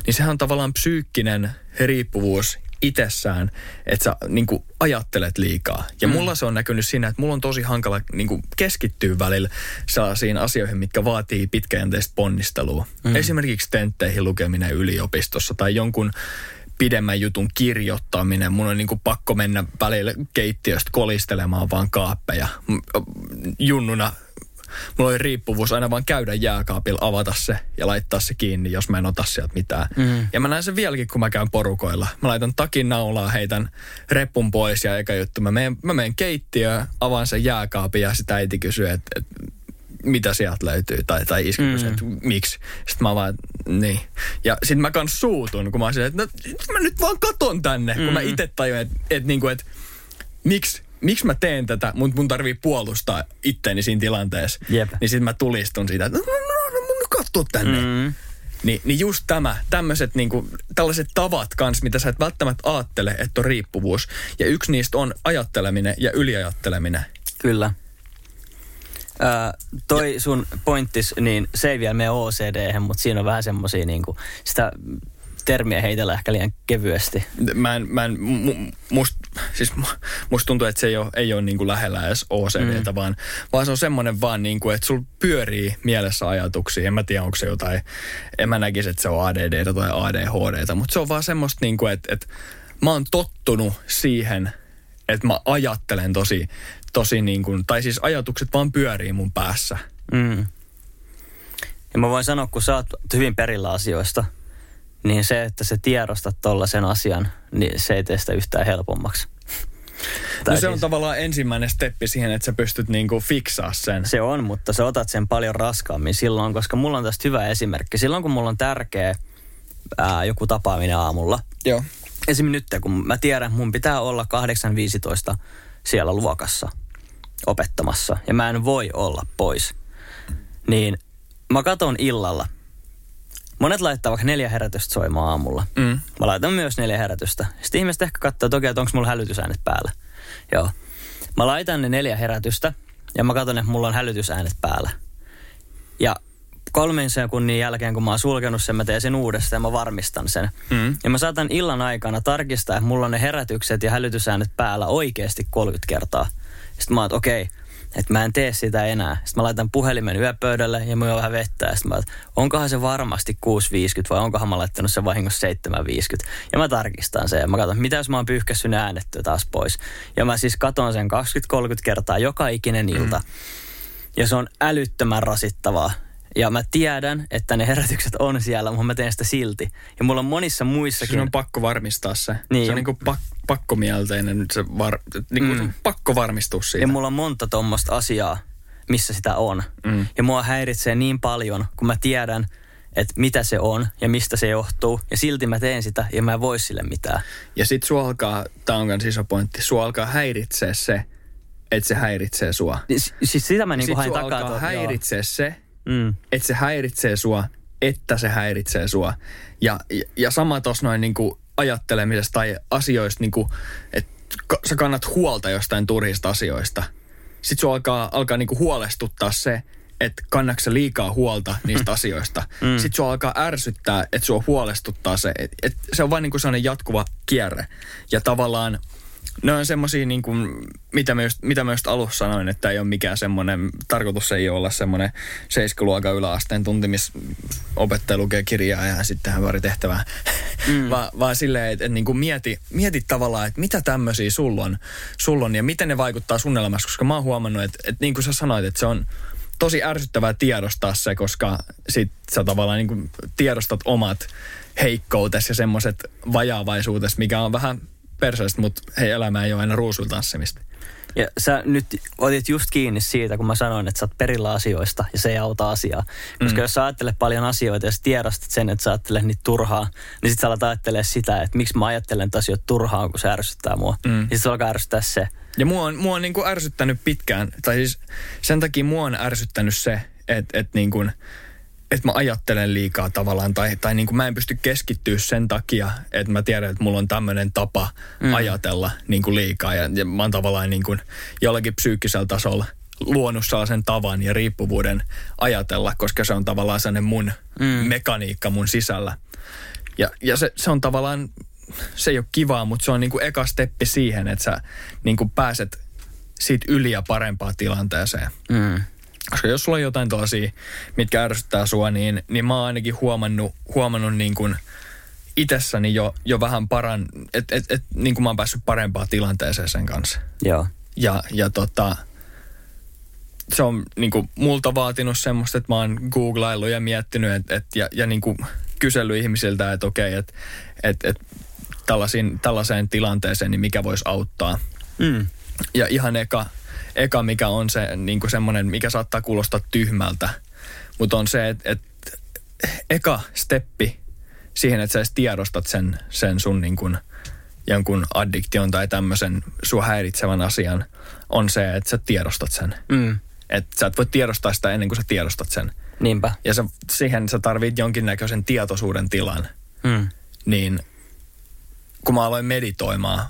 Niin sehän on tavallaan psyykkinen riippuvuus itsessään, että sä niin kuin ajattelet liikaa. Ja mm. mulla se on näkynyt siinä, että mulla on tosi hankala niin kuin keskittyä välillä sellaisiin asioihin, mitkä vaatii pitkäjänteistä ponnistelua. Mm. Esimerkiksi tentteihin lukeminen yliopistossa tai jonkun pidemmän jutun kirjoittaminen. Mun on niin kuin pakko mennä välillä keittiöstä kolistelemaan vaan kaappeja. Junnuna mulla oli riippuvuus aina vaan käydä jääkaapilla, avata se ja laittaa se kiinni, jos mä en ota sieltä mitään. Mm. Ja mä näen sen vieläkin, kun mä käyn porukoilla. Mä laitan takin naulaa, heitän reppun pois ja eka juttu, mä menen, mä menen keittiöön, avaan sen jääkaapin ja sitä äiti kysyy, että et, mitä sieltä löytyy, tai, tai iskä kysyy, että miksi. Sitten mä vaan, niin. Ja sitten mä kans suutun, kun mä oon että no, mä nyt vaan katon tänne, mm. kun mä itse tajun, että et, niinku, et, miksi miksi mä teen tätä, mutta mun tarvii puolustaa itteeni siinä tilanteessa. Jep. Niin sitten mä tulistun siitä, että no, no, no, mun katso tänne. Mm. Ni, niin just tämä, tämmöiset niinku, tällaiset tavat kanssa, mitä sä et välttämättä ajattele, että on riippuvuus. Ja yksi niistä on ajatteleminen ja yliajatteleminen. Kyllä. Ää, toi ja. sun pointtis, niin se ei vielä mene ocd mutta siinä on vähän semmosia niinku, sitä termiä heitellä ehkä liian kevyesti. Mä en, mä en mu, must, siis musta tuntuu, että se ei ole, ei ole niin kuin lähellä edes OCDtä, mm. vaan, vaan se on semmoinen vaan, niin kuin, että sul pyörii mielessä ajatuksia. En mä tiedä, onko se jotain, en mä näkisi, että se on ADD tai ADHD, mutta se on vaan semmoista, niin kuin, että, että mä oon tottunut siihen, että mä ajattelen tosi, tosi niin kuin, tai siis ajatukset vaan pyörii mun päässä. Mm. Ja mä voin sanoa, kun sä oot hyvin perillä asioista – niin se, että se tiedostat tollaisen asian, niin se ei tee sitä yhtään helpommaksi. No se on siis, tavallaan ensimmäinen steppi siihen, että sä pystyt niinku fiksaa sen. Se on, mutta sä otat sen paljon raskaammin silloin, koska mulla on tästä hyvä esimerkki. Silloin kun mulla on tärkeä ää, joku tapaaminen aamulla. Joo. Esimerkiksi nyt, kun mä tiedän, että mun pitää olla 8.15 siellä luokassa opettamassa. Ja mä en voi olla pois. Niin mä katon illalla – Monet laittaa vaikka neljä herätystä soimaan aamulla. Mm. Mä laitan myös neljä herätystä. Sitten ihmiset ehkä katsoo toki, että onko mulla hälytysäänet päällä. Joo. Mä laitan ne neljä herätystä ja mä katson, että mulla on hälytysäänet päällä. Ja kolmen sekunnin jälkeen, kun mä oon sulkenut sen, mä teen sen uudestaan ja mä varmistan sen. Mm. Ja mä saatan illan aikana tarkistaa, että mulla on ne herätykset ja hälytysäänet päällä oikeasti 30 kertaa. Sitten mä oon, että okei, okay, että mä en tee sitä enää. Sitten mä laitan puhelimen yöpöydälle ja mä vähän vettä. Ja sitten mä että onkohan se varmasti 6.50 vai onkohan mä laittanut sen vahingossa 7.50. Ja mä tarkistan sen ja mä katson, mitä jos mä oon pyyhkässyt ne äänettyä taas pois. Ja mä siis katon sen 20-30 kertaa joka ikinen ilta. Mm. Ja se on älyttömän rasittavaa. Ja mä tiedän, että ne herätykset on siellä, mutta mä teen sitä silti. Ja mulla on monissa muissakin... Se on pakko varmistaa se. Niin. Se on niin kuin pak- pakkomielteinen, se var, niin kuin mm. pakko varmistua siitä. Ja mulla on monta tuommoista asiaa, missä sitä on. Mm. Ja mua häiritsee niin paljon, kun mä tiedän, että mitä se on ja mistä se johtuu. Ja silti mä teen sitä ja mä en voi sille mitään. Ja sit sua alkaa, tää on kans iso pointti, sua alkaa häiritsee se, että se häiritsee sua. Siis, siis sitä mä niinku hain takaa. alkaa häiritsee se, mm. että se häiritsee sua, että se häiritsee sua. Ja, ja, ja sama tuossa noin niinku ajattelemisesta tai asioista, niinku, että sä kannat huolta jostain turhista asioista. Sitten sua alkaa, alkaa niinku huolestuttaa se, että kannaksa liikaa huolta niistä *laughs* asioista. Mm. Sitten sua alkaa ärsyttää, että sua huolestuttaa se. Et, et se on vain niinku sellainen jatkuva kierre. Ja tavallaan ne on semmoisia, niin kuin, mitä, mä just, mitä mä just alussa sanoin, että ei ole mikään semmoinen, tarkoitus ei olla semmoinen seiskaluokan yläasteen tuntimis opettaja lukee kirjaa ja sitten hän pari tehtävää. Mm. *laughs* Va, vaan silleen, että, että niin kuin mieti, mieti tavallaan, että mitä tämmöisiä sulla on, sulla on ja miten ne vaikuttaa sun elämässä, koska mä oon huomannut, että, että niin kuin sä sanoit, että se on tosi ärsyttävää tiedostaa se, koska sit sä tavallaan niin kuin tiedostat omat heikkoutesi ja semmoiset vajaavaisuutesi, mikä on vähän perseestä, mutta hei, elämä ei ole aina ruusuilla tanssimista. Ja sä nyt otit just kiinni siitä, kun mä sanoin, että sä oot perillä asioista ja se ei auta asiaa. Koska mm. jos sä ajattelet paljon asioita ja sä tiedostat sen, että sä ajattelet niitä turhaa, niin sit sä alat ajattelee sitä, että miksi mä ajattelen että asioita turhaa, kun se ärsyttää mua. Mm. Ja sit se alkaa ärsyttää se. Ja mua on, mua on niin kuin ärsyttänyt pitkään, tai siis sen takia mua on ärsyttänyt se, että, että niin kuin – että mä ajattelen liikaa tavallaan tai, tai niin kuin mä en pysty keskittyä sen takia, että mä tiedän, että mulla on tämmöinen tapa mm. ajatella niin kuin liikaa ja, ja mä oon tavallaan niin kuin jollakin psyykkisellä tasolla luonut sellaisen tavan ja riippuvuuden ajatella, koska se on tavallaan sellainen mun mm. mekaniikka mun sisällä. Ja, ja se, se on tavallaan, se ei ole kivaa, mutta se on niin kuin eka steppi siihen, että sä niin kuin pääset siitä yli ja parempaan tilanteeseen. Mm. Koska jos sulla on jotain tosi, mitkä ärsyttää sua, niin, niin mä oon ainakin huomannut, huomannut niin kuin itsessäni jo, jo vähän paran, että et, et, niin kuin mä oon päässyt parempaan tilanteeseen sen kanssa. Joo. Ja, ja tota, se on niin kuin, multa vaatinut semmoista, että mä oon googlaillut ja miettinyt et, et, ja, ja niin kuin kysellyt ihmisiltä, että okei, että et, et, tällaiseen tilanteeseen, niin mikä voisi auttaa. Mm. Ja ihan eka, eka, mikä on se niin kuin semmoinen, mikä saattaa kuulostaa tyhmältä, mutta on se, että, että eka steppi siihen, että sä edes tiedostat sen, sen sun niin kuin jonkun addiktion tai tämmöisen sua häiritsevän asian, on se, että sä tiedostat sen. Mm. Että sä et voi tiedostaa sitä ennen kuin sä tiedostat sen. Niinpä. Ja sä, siihen sä tarvit jonkinnäköisen tietoisuuden tilan. Mm. Niin kun mä aloin meditoimaan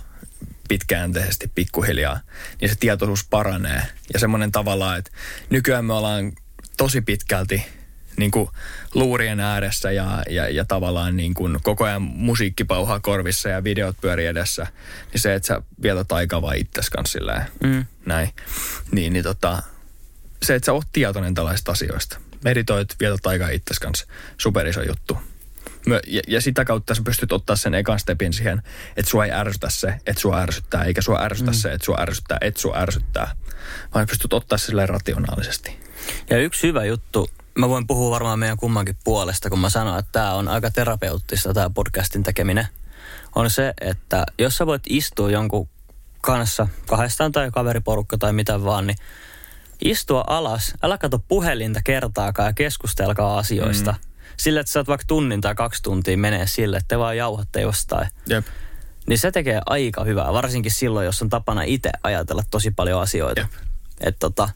pitkäjänteisesti pikkuhiljaa, niin se tietoisuus paranee. Ja semmoinen tavalla, että nykyään me ollaan tosi pitkälti niin kuin luurien ääressä ja, ja, ja tavallaan niin kuin koko ajan musiikki pauhaa korvissa ja videot pyörii edessä, niin se, että sä vietät aikaa vaan itses kanssa Mm. näin, niin, niin tota, se, että sä oot tietoinen tällaisista asioista. Meditoit, vietät aikaa itses kanssa, superiso juttu. Ja, ja sitä kautta sä pystyt ottaa sen ekan stepin siihen, että sua ei ärsytä se, että sua ärsyttää, eikä sua ärsytä mm. se, että sua ärsyttää, että sua ärsyttää. Vaan pystyt ottaa se silleen rationaalisesti. Ja yksi hyvä juttu, mä voin puhua varmaan meidän kummankin puolesta, kun mä sanon, että tämä on aika terapeuttista tämä podcastin tekeminen, on se, että jos sä voit istua jonkun kanssa, kahdestaan tai kaveriporukka tai mitä vaan, niin istua alas, älä kato puhelinta kertaakaan ja keskustelkaa asioista. Mm. Sillä, että sä oot vaikka tunnin tai kaksi tuntia menee sille, että te vaan jauhatte jostain. Jep. Niin se tekee aika hyvää, varsinkin silloin, jos on tapana itse ajatella tosi paljon asioita. Jep. Että tota,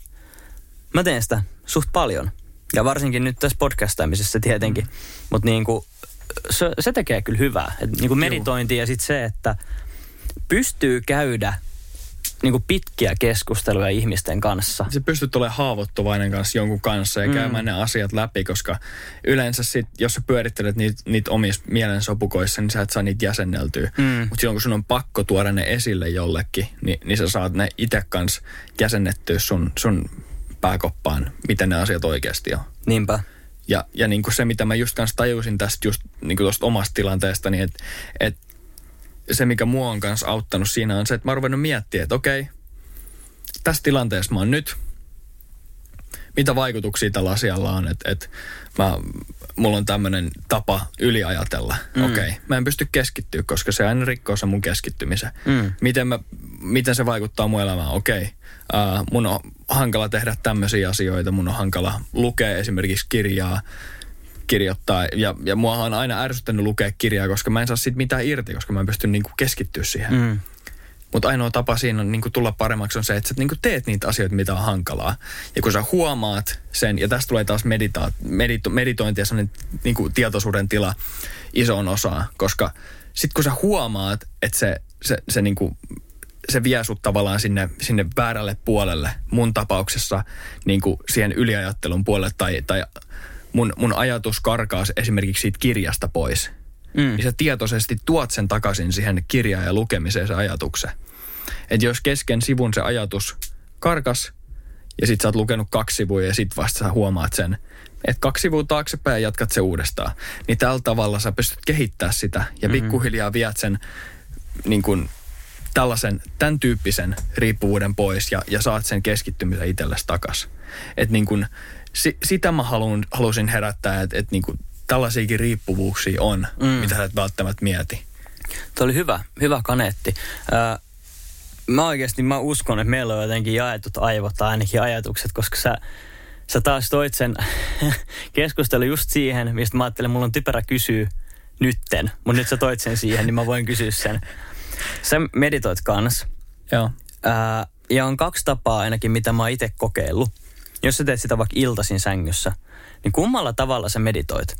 mä teen sitä suht paljon. Ja varsinkin nyt tässä podcastaamisessa tietenkin. Mm. Mutta niinku, se, se tekee kyllä hyvää. Et niinku meditointi ja sitten se, että pystyy käydä niinku pitkiä keskusteluja ihmisten kanssa. Se pystyt olemaan haavoittuvainen kanssa jonkun kanssa ja käymään ne asiat läpi, koska yleensä sit, jos sä pyörittelet niitä niit omissa mielensopukoissa, niin sä et saa niitä jäsenneltyä. Mm. Mutta silloin kun sun on pakko tuoda ne esille jollekin, niin, niin sä saat ne itse kanssa jäsennettyä sun, sun pääkoppaan, miten ne asiat oikeasti on. Niinpä. Ja, ja niin kuin se, mitä mä just kanssa tajusin tästä just niin kuin tosta omasta tilanteesta, niin että et se, mikä mua on kanssa auttanut siinä on se, että mä oon ruvennut miettimään, että okei, tässä tilanteessa mä oon nyt, mitä vaikutuksia tällä asialla on, että, että mä, mulla on tämmöinen tapa yliajatella. Mm. Okei, okay, mä en pysty keskittyä, koska se aina rikkoo se mun keskittymisen. Mm. Miten, mä, miten se vaikuttaa mun elämään? Okei, okay. uh, mun on hankala tehdä tämmöisiä asioita, mun on hankala lukea esimerkiksi kirjaa, kirjoittaa. Ja, ja mua on aina ärsyttänyt lukea kirjaa, koska mä en saa siitä mitään irti, koska mä en pysty niinku keskittyä siihen. Mm. Mutta ainoa tapa siinä on niinku tulla paremmaksi on se, että sä niinku teet niitä asioita, mitä on hankalaa. Ja kun sä huomaat sen, ja tästä tulee taas medita- medito- meditointi ja sellainen niinku tietoisuuden tila isoon osaan, koska sitten kun sä huomaat, että se, se, se, niinku, se vie sut tavallaan sinne, sinne väärälle puolelle, mun tapauksessa niinku siihen yliajattelun puolelle, tai, tai mun, mun ajatus karkaa esimerkiksi siitä kirjasta pois, mm. niin sä tietoisesti tuot sen takaisin siihen kirjaan ja lukemiseen se ajatuksen. Että jos kesken sivun se ajatus karkas ja sit sä oot lukenut kaksi sivua ja sit vasta sä huomaat sen, että kaksi sivua taaksepäin ja jatkat se uudestaan. Niin tällä tavalla sä pystyt kehittämään sitä ja pikkuhiljaa viet sen niin kuin tällaisen, tämän tyyppisen riippuvuuden pois ja, ja saat sen keskittymisen itsellesi takas. Että niin kuin, si, sitä mä haluun, halusin herättää, että et niin kuin tällaisiakin riippuvuuksia on, mm. mitä sä et välttämättä mieti. Tuo oli hyvä, hyvä kaneetti. Öö, mä oikeasti mä uskon, että meillä on jotenkin jaetut aivot tai ainakin ajatukset, koska sä, sä taas toit sen *laughs* keskustelun just siihen, mistä mä ajattelin, mulla on typerä kysyä nytten, mutta nyt sä toit sen siihen, niin mä voin kysyä sen. Sä meditoit kans. Joo. Ää, ja on kaksi tapaa ainakin, mitä mä oon itse kokeillut. Jos sä teet sitä vaikka iltaisin sängyssä, niin kummalla tavalla sä meditoit?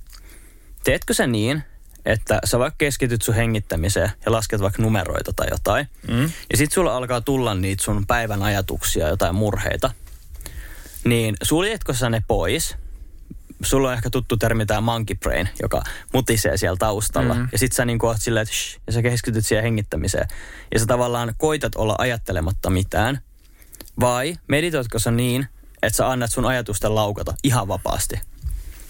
Teetkö sä niin, että sä vaikka keskityt sun hengittämiseen ja lasket vaikka numeroita tai jotain. Mm. Ja sit sulla alkaa tulla niitä sun päivän ajatuksia, jotain murheita. Niin suljetko sä ne pois? Sulla on ehkä tuttu termi tämä monkey brain, joka mutisee siellä taustalla. Mm. Ja sit sä niin oot silleen, että shh, ja sä keskityt siihen hengittämiseen. Ja sä tavallaan koitat olla ajattelematta mitään. Vai meditoitko sä niin, että sä annat sun ajatusten laukata ihan vapaasti?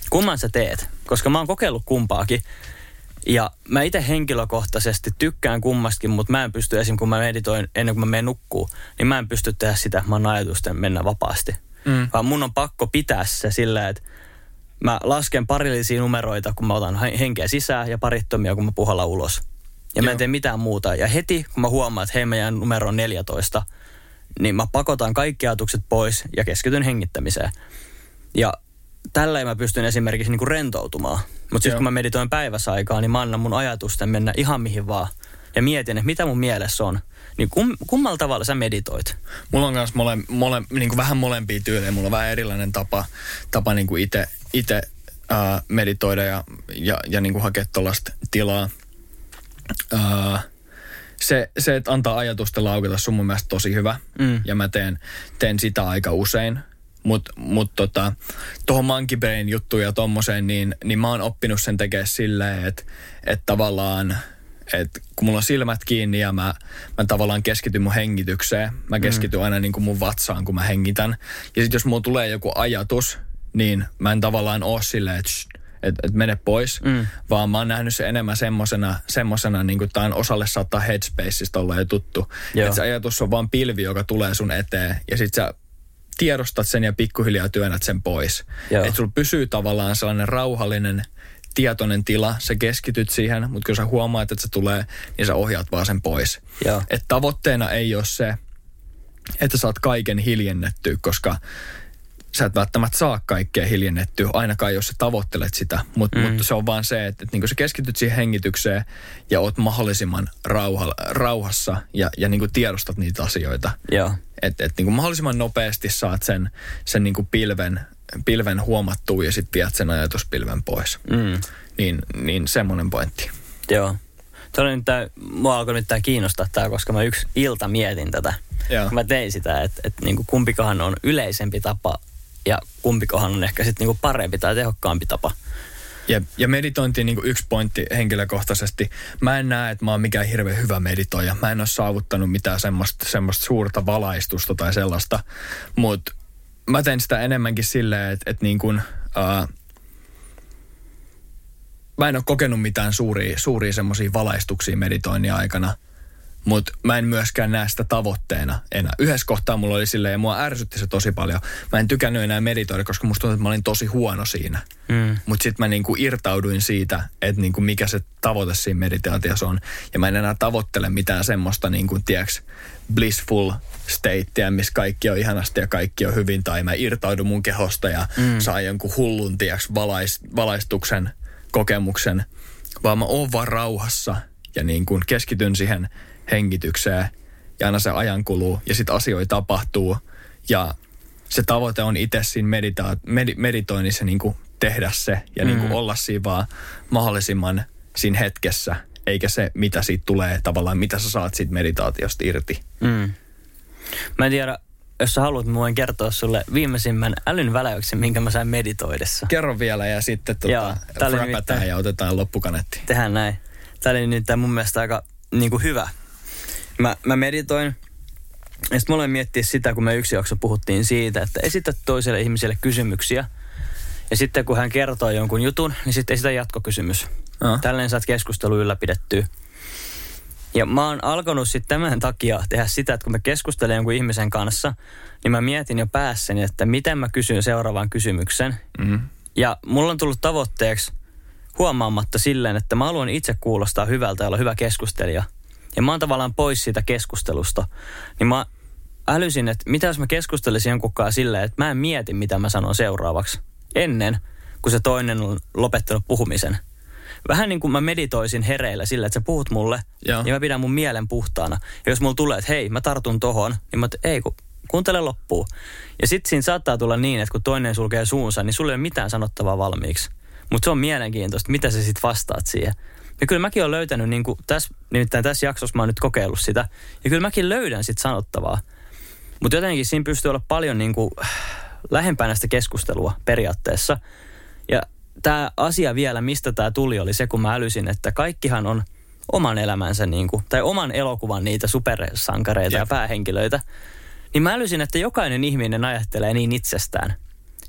Kumman sä teet? Koska mä oon kokeillut kumpaakin. Ja mä itse henkilökohtaisesti tykkään kummastakin, mutta mä en pysty esim. kun mä meditoin ennen kuin mä menen nukkuu, niin mä en pysty tehdä sitä, mä oon ajatusten mennä vapaasti. Mm. Vaan mun on pakko pitää se sillä, että mä lasken parillisia numeroita, kun mä otan henkeä sisään ja parittomia, kun mä puhallan ulos. Ja Joo. mä en tee mitään muuta. Ja heti, kun mä huomaan, että hei, meidän numero on 14, niin mä pakotan kaikki ajatukset pois ja keskityn hengittämiseen. Ja tällä mä pystyn esimerkiksi niinku rentoutumaan. Mutta sitten kun mä meditoin päivässä aikaa, niin mä annan mun ajatusten mennä ihan mihin vaan. ja mietin, että mitä mun mielessä on, niin kum, kummalla tavalla sä meditoit? Mulla on myös mole, mole, niin kuin vähän molempia tyylejä. Mulla on vähän erilainen tapa, tapa niin kuin itse, itse ää, meditoida ja, ja, ja niin kuin hakea tuollaista tilaa. Ää, se, se, että antaa ajatusten laukata, se on mun mielestä tosi hyvä. Mm. Ja mä teen, teen sitä aika usein. Mutta mut tota, tuohon Monkey Brain juttuun ja tommoseen, niin, niin mä oon oppinut sen tekemään silleen, että et tavallaan, että kun mulla on silmät kiinni ja mä, mä tavallaan keskityn mun hengitykseen, mä keskityn aina niin kuin mun vatsaan, kun mä hengitän. Ja sitten jos mulla tulee joku ajatus, niin mä en tavallaan oo silleen, että että et mene pois, mm. vaan mä oon nähnyt se enemmän semmosena, semmosena niin kuin tämän osalle saattaa Headspaceista olla jo tuttu. Että se ajatus on vaan pilvi, joka tulee sun eteen ja sit sä tiedostat sen ja pikkuhiljaa työnnät sen pois. Että sulla pysyy tavallaan sellainen rauhallinen, tietoinen tila, sä keskityt siihen, mutta kun sä huomaat, että se tulee, niin sä ohjaat vaan sen pois. Että tavoitteena ei ole se, että saat kaiken hiljennettyä, koska sä et välttämättä saa kaikkea hiljennettyä, ainakaan jos sä tavoittelet sitä. Mutta mm. mut se on vaan se, että, että niin sä keskityt siihen hengitykseen ja oot mahdollisimman rauha, rauhassa ja, ja niin tiedostat niitä asioita. Että et, niin mahdollisimman nopeasti saat sen, sen niin pilven, pilven huomattua ja sitten viet sen ajatuspilven pois. Mm. Niin, niin semmoinen pointti. Joo. Tämä nyt tää, mua alkoi nyt tää kiinnostaa tämä, koska mä yksi ilta mietin tätä. Joo. Mä tein sitä, että, että niin kumpikahan on yleisempi tapa ja kumpikohan on ehkä sitten niinku parempi tai tehokkaampi tapa. Ja, ja meditointi niin yksi pointti henkilökohtaisesti. Mä en näe, että mä oon mikään hirveän hyvä meditoija. Mä en ole saavuttanut mitään semmoista, semmoista suurta valaistusta tai sellaista. Mutta mä teen sitä enemmänkin silleen, että, että niin kuin, uh, mä en ole kokenut mitään suuria, suuria semmoisia valaistuksia meditoinnin aikana – mutta mä en myöskään näe sitä tavoitteena enää. Yhdessä kohtaa mulla oli silleen, ja mua ärsytti se tosi paljon. Mä en tykännyt enää meditoida, koska musta tuntui, että mä olin tosi huono siinä. Mm. Mutta sitten mä niinku irtauduin siitä, että niinku mikä se tavoite siinä meditaatiossa on. Ja mä en enää tavoittele mitään semmoista, niinku, tiedäks, blissful statea, missä kaikki on ihanasti ja kaikki on hyvin. Tai mä irtaudun mun kehosta ja mm. saan jonkun hullun, tiedäks, valais, valaistuksen kokemuksen. Vaan mä oon vaan rauhassa ja niin kuin keskityn siihen – hengitykseen ja aina se ajan kuluu ja sitten asioita tapahtuu ja se tavoite on itse siinä medita- med- meditoinnissa niin kuin tehdä se ja mm-hmm. niin kuin mm. olla siinä vaan mahdollisimman siinä hetkessä, eikä se mitä siitä tulee tavallaan, mitä sä saat siitä meditaatiosta irti. Mm. Mä en tiedä, jos sä haluat, mä voin kertoa sulle viimeisimmän älyn väläyksen, minkä mä sain meditoidessa. Kerro vielä ja sitten tota, räpätään ja otetaan loppukanetti. Tehdään näin. Tämä oli nyt mun mielestä aika niin kuin hyvä Mä, mä meditoin. Ja sitten mä aloin miettiä sitä, kun me yksi jakso puhuttiin siitä, että esitä toiselle ihmiselle kysymyksiä. Ja sitten kun hän kertoo jonkun jutun, niin sitten esitä jatkokysymys. Uh. Tälleen saat keskustelu ylläpidettyä. Ja mä oon alkanut sitten tämän takia tehdä sitä, että kun mä keskustelen jonkun ihmisen kanssa, niin mä mietin jo päässäni, että miten mä kysyn seuraavan kysymyksen. Mm. Ja mulla on tullut tavoitteeksi huomaamatta silleen, että mä haluan itse kuulostaa hyvältä ja olla hyvä keskustelija – ja mä oon tavallaan pois siitä keskustelusta, niin mä älysin, että mitä jos mä keskustelisin jonkun kanssa silleen, että mä en mieti, mitä mä sanon seuraavaksi. Ennen, kun se toinen on lopettanut puhumisen. Vähän niin kuin mä meditoisin hereillä sillä, että sä puhut mulle Joo. ja mä pidän mun mielen puhtaana. Ja jos mulla tulee, että hei, mä tartun tohon, niin mä ei kun kuuntele loppuun. Ja sitten siinä saattaa tulla niin, että kun toinen sulkee suunsa, niin sulla ei ole mitään sanottavaa valmiiksi. Mutta se on mielenkiintoista, mitä sä sitten vastaat siihen. Ja kyllä mäkin olen löytänyt, niin kuin tässä, nimittäin tässä jaksossa mä oon nyt kokeillut sitä, ja kyllä mäkin löydän sit sanottavaa. Mutta jotenkin siinä pystyy olla paljon niin kuin lähempänä sitä keskustelua periaatteessa. Ja tämä asia vielä, mistä tämä tuli, oli se, kun mä älysin, että kaikkihan on oman elämänsä, niin kuin, tai oman elokuvan niitä supersankareita Jep. ja päähenkilöitä. Niin mä älysin, että jokainen ihminen ajattelee niin itsestään.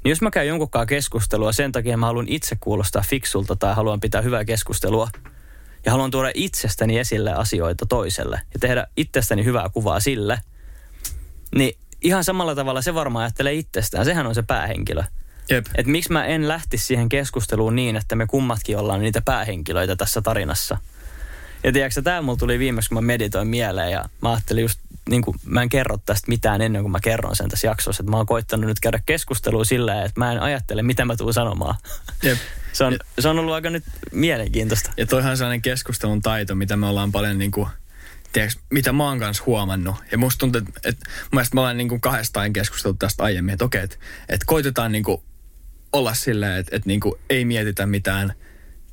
Niin jos mä käyn jonkun keskustelua sen takia, mä haluan itse kuulostaa fiksulta tai haluan pitää hyvää keskustelua – ja haluan tuoda itsestäni esille asioita toiselle ja tehdä itsestäni hyvää kuvaa sille, niin ihan samalla tavalla se varmaan ajattelee itsestään. Sehän on se päähenkilö. Jep. Et miksi mä en lähtisi siihen keskusteluun niin, että me kummatkin ollaan niitä päähenkilöitä tässä tarinassa. Ja tiedätkö, tämä mulla tuli viimeksi, kun mä meditoin mieleen ja mä ajattelin just, niin kuin, mä en kerro tästä mitään ennen kuin mä kerron sen tässä jaksossa. Että mä oon koittanut nyt käydä keskustelua sillä että mä en ajattele, mitä mä tuun sanomaan. Jep. *laughs* Se on, se on ollut aika nyt mielenkiintoista. Ja toihan on sellainen keskustelun taito, mitä me ollaan paljon niin kuin, tiedätkö, mitä mä oon kanssa huomannut. Ja musta tuntuu, että, että mun mielestä me ollaan niin kuin kahdestaan keskustellut tästä aiemmin, että okei, että, että koitetaan niin kuin olla silleen, että, että niin kuin ei mietitä mitään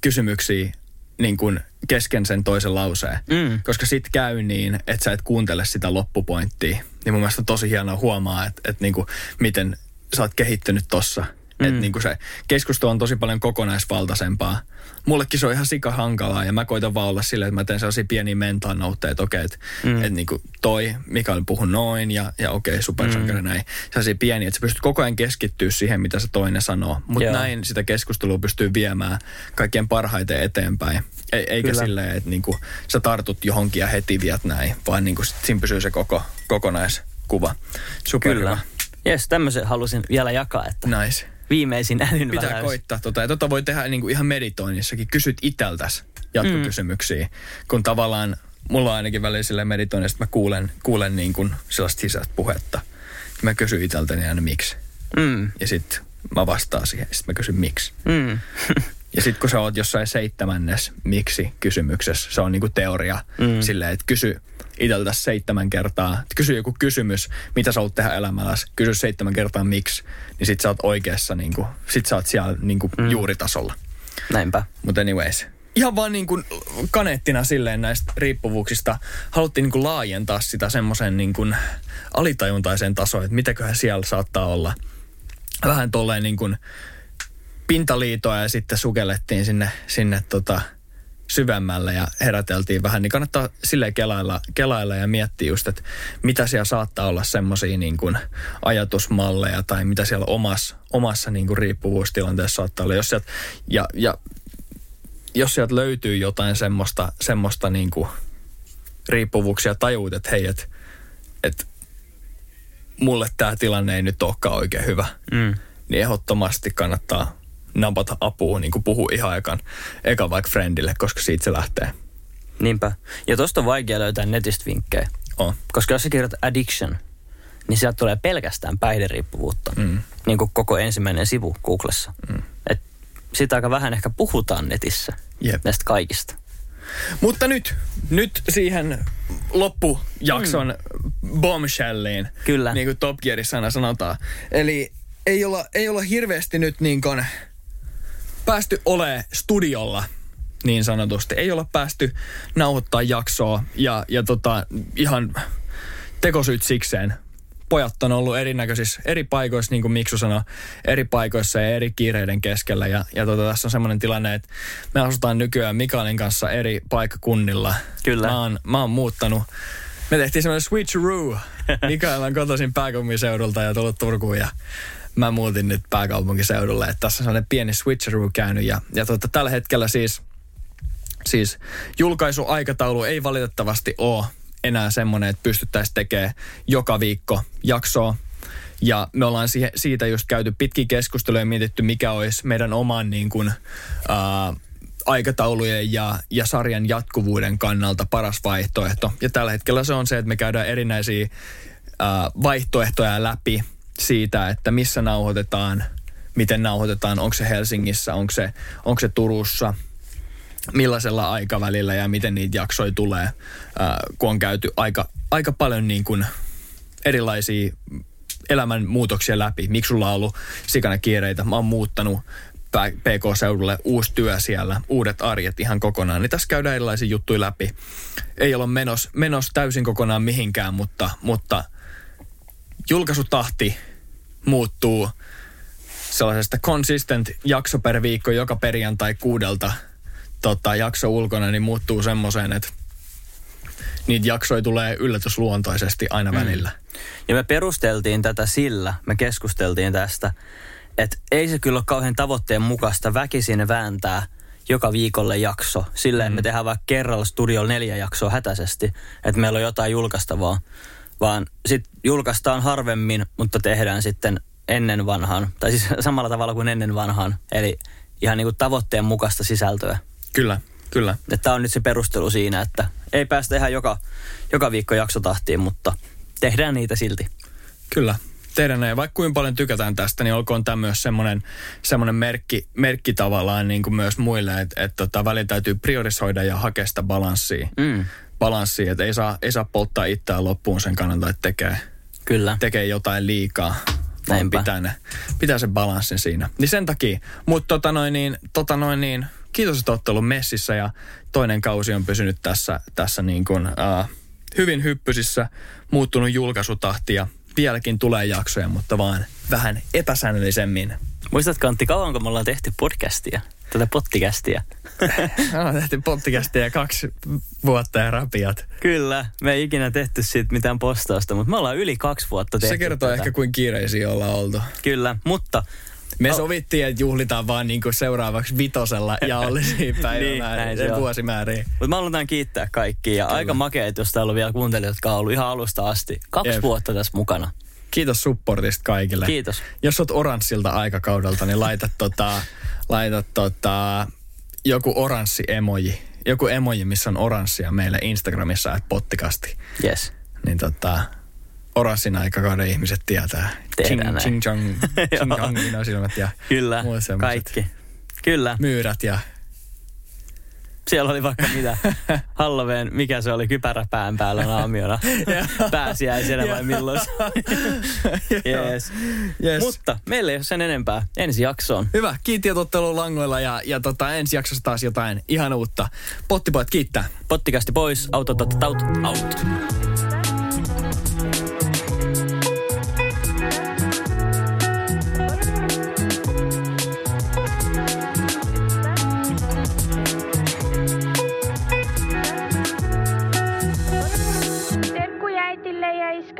kysymyksiä niin kuin kesken sen toisen lauseen. Mm. Koska sit käy niin, että sä et kuuntele sitä loppupointtia. Niin mun mielestä on tosi hienoa huomaa, että, että niin kuin, miten sä oot kehittynyt tossa. Mm. Että niin kuin se keskustelu on tosi paljon kokonaisvaltaisempaa. Mullekin se on ihan sika hankalaa ja mä koitan vaan olla silleen, että mä teen sellaisia pieniä mental noteja, että okei, että, mm. että niin kuin toi, Mikael puhu noin ja, ja okei, okay, supersankari mm. näin. Sellaisia pieniä, että sä pystyt koko ajan keskittyä siihen, mitä se toinen sanoo. Mutta näin sitä keskustelua pystyy viemään kaikkien parhaiten eteenpäin. E- eikä Kyllä. silleen, että niin kuin sä tartut johonkin ja heti viet näin, vaan niin kuin siinä pysyy se koko, kokonaiskuva. Super Kyllä. Jes, tämmöisen halusin vielä jakaa, että nice viimeisin älyn Pitää väläys. koittaa tota. Ja tota voi tehdä niinku ihan meditoinnissakin. Kysyt iteltäs jatkokysymyksiä. Mm. Kun tavallaan mulla on ainakin välillä sille meditoinnista, että mä kuulen, kuulen niin kuin sellaista sisäistä puhetta. Ja mä kysyn iteltäni aina miksi. Mm. Ja sitten mä vastaan siihen. Sitten mä kysyn miksi. Mm. *laughs* ja sitten kun sä oot jossain seitsemännes miksi kysymyksessä, se on niinku teoria mm. silleen, että kysy iteltä seitsemän kertaa. Kysy joku kysymys, mitä sä haluat tehdä elämälläsi. Kysy seitsemän kertaa miksi, niin sit sä oot oikeassa, niinku, sit sä oot siellä niinku mm. juuritasolla. Näinpä. Mutta anyways. Ihan vaan niin kuin kaneettina silleen näistä riippuvuuksista haluttiin niin kuin laajentaa sitä semmoisen niin kuin alitajuntaiseen tasoon, että mitäköhän siellä saattaa olla. Vähän tolleen niin kuin pintaliitoa ja sitten sukellettiin sinne, sinne tota, syvemmälle ja heräteltiin vähän, niin kannattaa silleen kelailla, kelailla ja miettiä just, että mitä siellä saattaa olla semmoisia niin kuin ajatusmalleja tai mitä siellä omassa, omassa niin kuin riippuvuustilanteessa saattaa olla. Jos sieltä, ja, ja jos sieltä löytyy jotain semmoista, semmoista niin kuin riippuvuuksia, tajuut, että hei, että et, mulle tämä tilanne ei nyt olekaan oikein hyvä, mm. niin ehdottomasti kannattaa napata apua, niin kuin puhu ihan ekan, eka vaikka friendille, koska siitä se lähtee. Niinpä. Ja tosta on vaikea löytää netistä vinkkejä. On. Koska jos sä kirjoitat addiction, niin sieltä tulee pelkästään päihderiippuvuutta. Mm. Niin kuin koko ensimmäinen sivu Googlessa. Mm. Et sitä aika vähän ehkä puhutaan netissä Jep. näistä kaikista. Mutta nyt, nyt siihen loppujakson mm. bombshelliin. Kyllä. Niin kuin Top Gearissa aina sanotaan. Eli ei olla, ei olla hirveästi nyt niin kuin päästy ole studiolla niin sanotusti. Ei olla päästy nauhoittaa jaksoa ja, ja tota, ihan tekosyyt sikseen. Pojat on ollut erinäköisissä eri paikoissa, niin kuin Miksu sanoi, eri paikoissa ja eri kiireiden keskellä. Ja, ja tota, tässä on semmoinen tilanne, että me asutaan nykyään Mikaelin kanssa eri paikkakunnilla. Kyllä. Mä oon, mä oon muuttanut. Me tehtiin semmoinen switcheroo. *laughs* Mikael on kotoisin pääkaupunkiseudulta ja tullut Turkuun ja mä muutin nyt pääkaupunkiseudulle. Että tässä on sellainen pieni switcheroo käynyt ja, ja tota, tällä hetkellä siis, siis julkaisuaikataulu ei valitettavasti ole enää semmoinen, että pystyttäisiin tekemään joka viikko jaksoa. Ja me ollaan siitä just käyty pitkin keskusteluja ja mietitty, mikä olisi meidän oman niin kuin, ää, aikataulujen ja, ja sarjan jatkuvuuden kannalta paras vaihtoehto. Ja tällä hetkellä se on se, että me käydään erinäisiä ää, vaihtoehtoja läpi siitä, että missä nauhoitetaan, miten nauhoitetaan, onko se Helsingissä, onko se, onko se Turussa, millaisella aikavälillä ja miten niitä jaksoja tulee, ää, kun on käyty aika, aika paljon niin kuin erilaisia elämän muutoksia läpi. Miksi sulla on ollut sikana kiireitä? Mä oon muuttanut PK-seudulle uusi työ siellä, uudet arjet ihan kokonaan. Niin tässä käydään erilaisia juttuja läpi. Ei ole menos, menos täysin kokonaan mihinkään, mutta, mutta julkaisutahti muuttuu sellaisesta consistent jakso per viikko joka perjantai kuudelta tota, jakso ulkona, niin muuttuu semmoiseen, että niitä jaksoja tulee yllätysluontoisesti aina mm. välillä. Ja me perusteltiin tätä sillä, me keskusteltiin tästä, että ei se kyllä ole kauhean tavoitteen mukaista väkisin vääntää joka viikolle jakso. Silleen mm. me tehdään vaikka kerralla studiolla neljä jaksoa hätäisesti, että meillä on jotain julkaistavaa. Vaan sitten julkaistaan harvemmin, mutta tehdään sitten ennen vanhaan, tai siis *laughs* samalla tavalla kuin ennen vanhaan. Eli ihan niin kuin tavoitteen mukaista sisältöä. Kyllä, kyllä. Tämä on nyt se perustelu siinä, että ei päästä ihan joka, joka viikko jaksotahtiin, mutta tehdään niitä silti. Kyllä. tehdä näin. Vaikka kuinka paljon tykätään tästä, niin olkoon tämä myös semmoinen, semmoinen merkki, merkki tavallaan niin kuin myös muille, että, että tota, välillä täytyy priorisoida ja hakea sitä balanssia. Mm, balanssia että ei saa, ei saa polttaa itseään loppuun sen kannalta, että tekee, kyllä. tekee jotain liikaa. Vaan pitää, ne, pitää sen balanssin siinä. Niin sen takia. Mutta tota noin niin, tota noin niin, kiitos, että olette ollut messissä ja toinen kausi on pysynyt tässä, tässä niin kuin, uh, hyvin hyppysissä, muuttunut julkaisutahti ja vieläkin tulee jaksoja, mutta vaan vähän epäsäännöllisemmin. Muistatko Antti, kauanko me ollaan tehty podcastia? Tätä pottikästiä. On tehty podcastia kaksi vuotta ja rapiat. Kyllä, me ei ikinä tehty siitä mitään postausta, mutta me ollaan yli kaksi vuotta tehty Se kertoo tätä. ehkä, kuin kiireisiä ollaan oltu. Kyllä, mutta Me Oh. sovittiin, että juhlitaan vaan niinku seuraavaksi vitosella ja *laughs* olisi se niin, on. vuosimääriä. Mutta mä haluan kiittää kaikkia ja aika makeet, jos täällä on vielä kuuntelijat, jotka on ollut ihan alusta asti. Kaksi Jep. vuotta tässä mukana. Kiitos supportista kaikille. Kiitos. Jos oot oranssilta aikakaudelta, niin laita, tota, laita tota, joku oranssi emoji. Joku emoji, missä on oranssia meille Instagramissa, että pottikasti. Yes. Niin tota, oranssin aikakauden ihmiset tietää. Tehdään näin. ching chong, *laughs* ching chong, silmät ja Kyllä, kaikki. Kyllä, myyrät ja siellä oli vaikka mitä. *laughs* Halloween, mikä se oli, kypärä pään päällä naamiona. *laughs* Pääsiäisenä vai milloin yes. *laughs* Yes. Mutta meillä ei ole sen enempää. Ensi jaksoon. Hyvä, olette ollut langoilla ja, ja tota, ensi jaksossa taas jotain ihan uutta. Pottipojat kiittää. Pottikästi pois, autot, taut, out, out.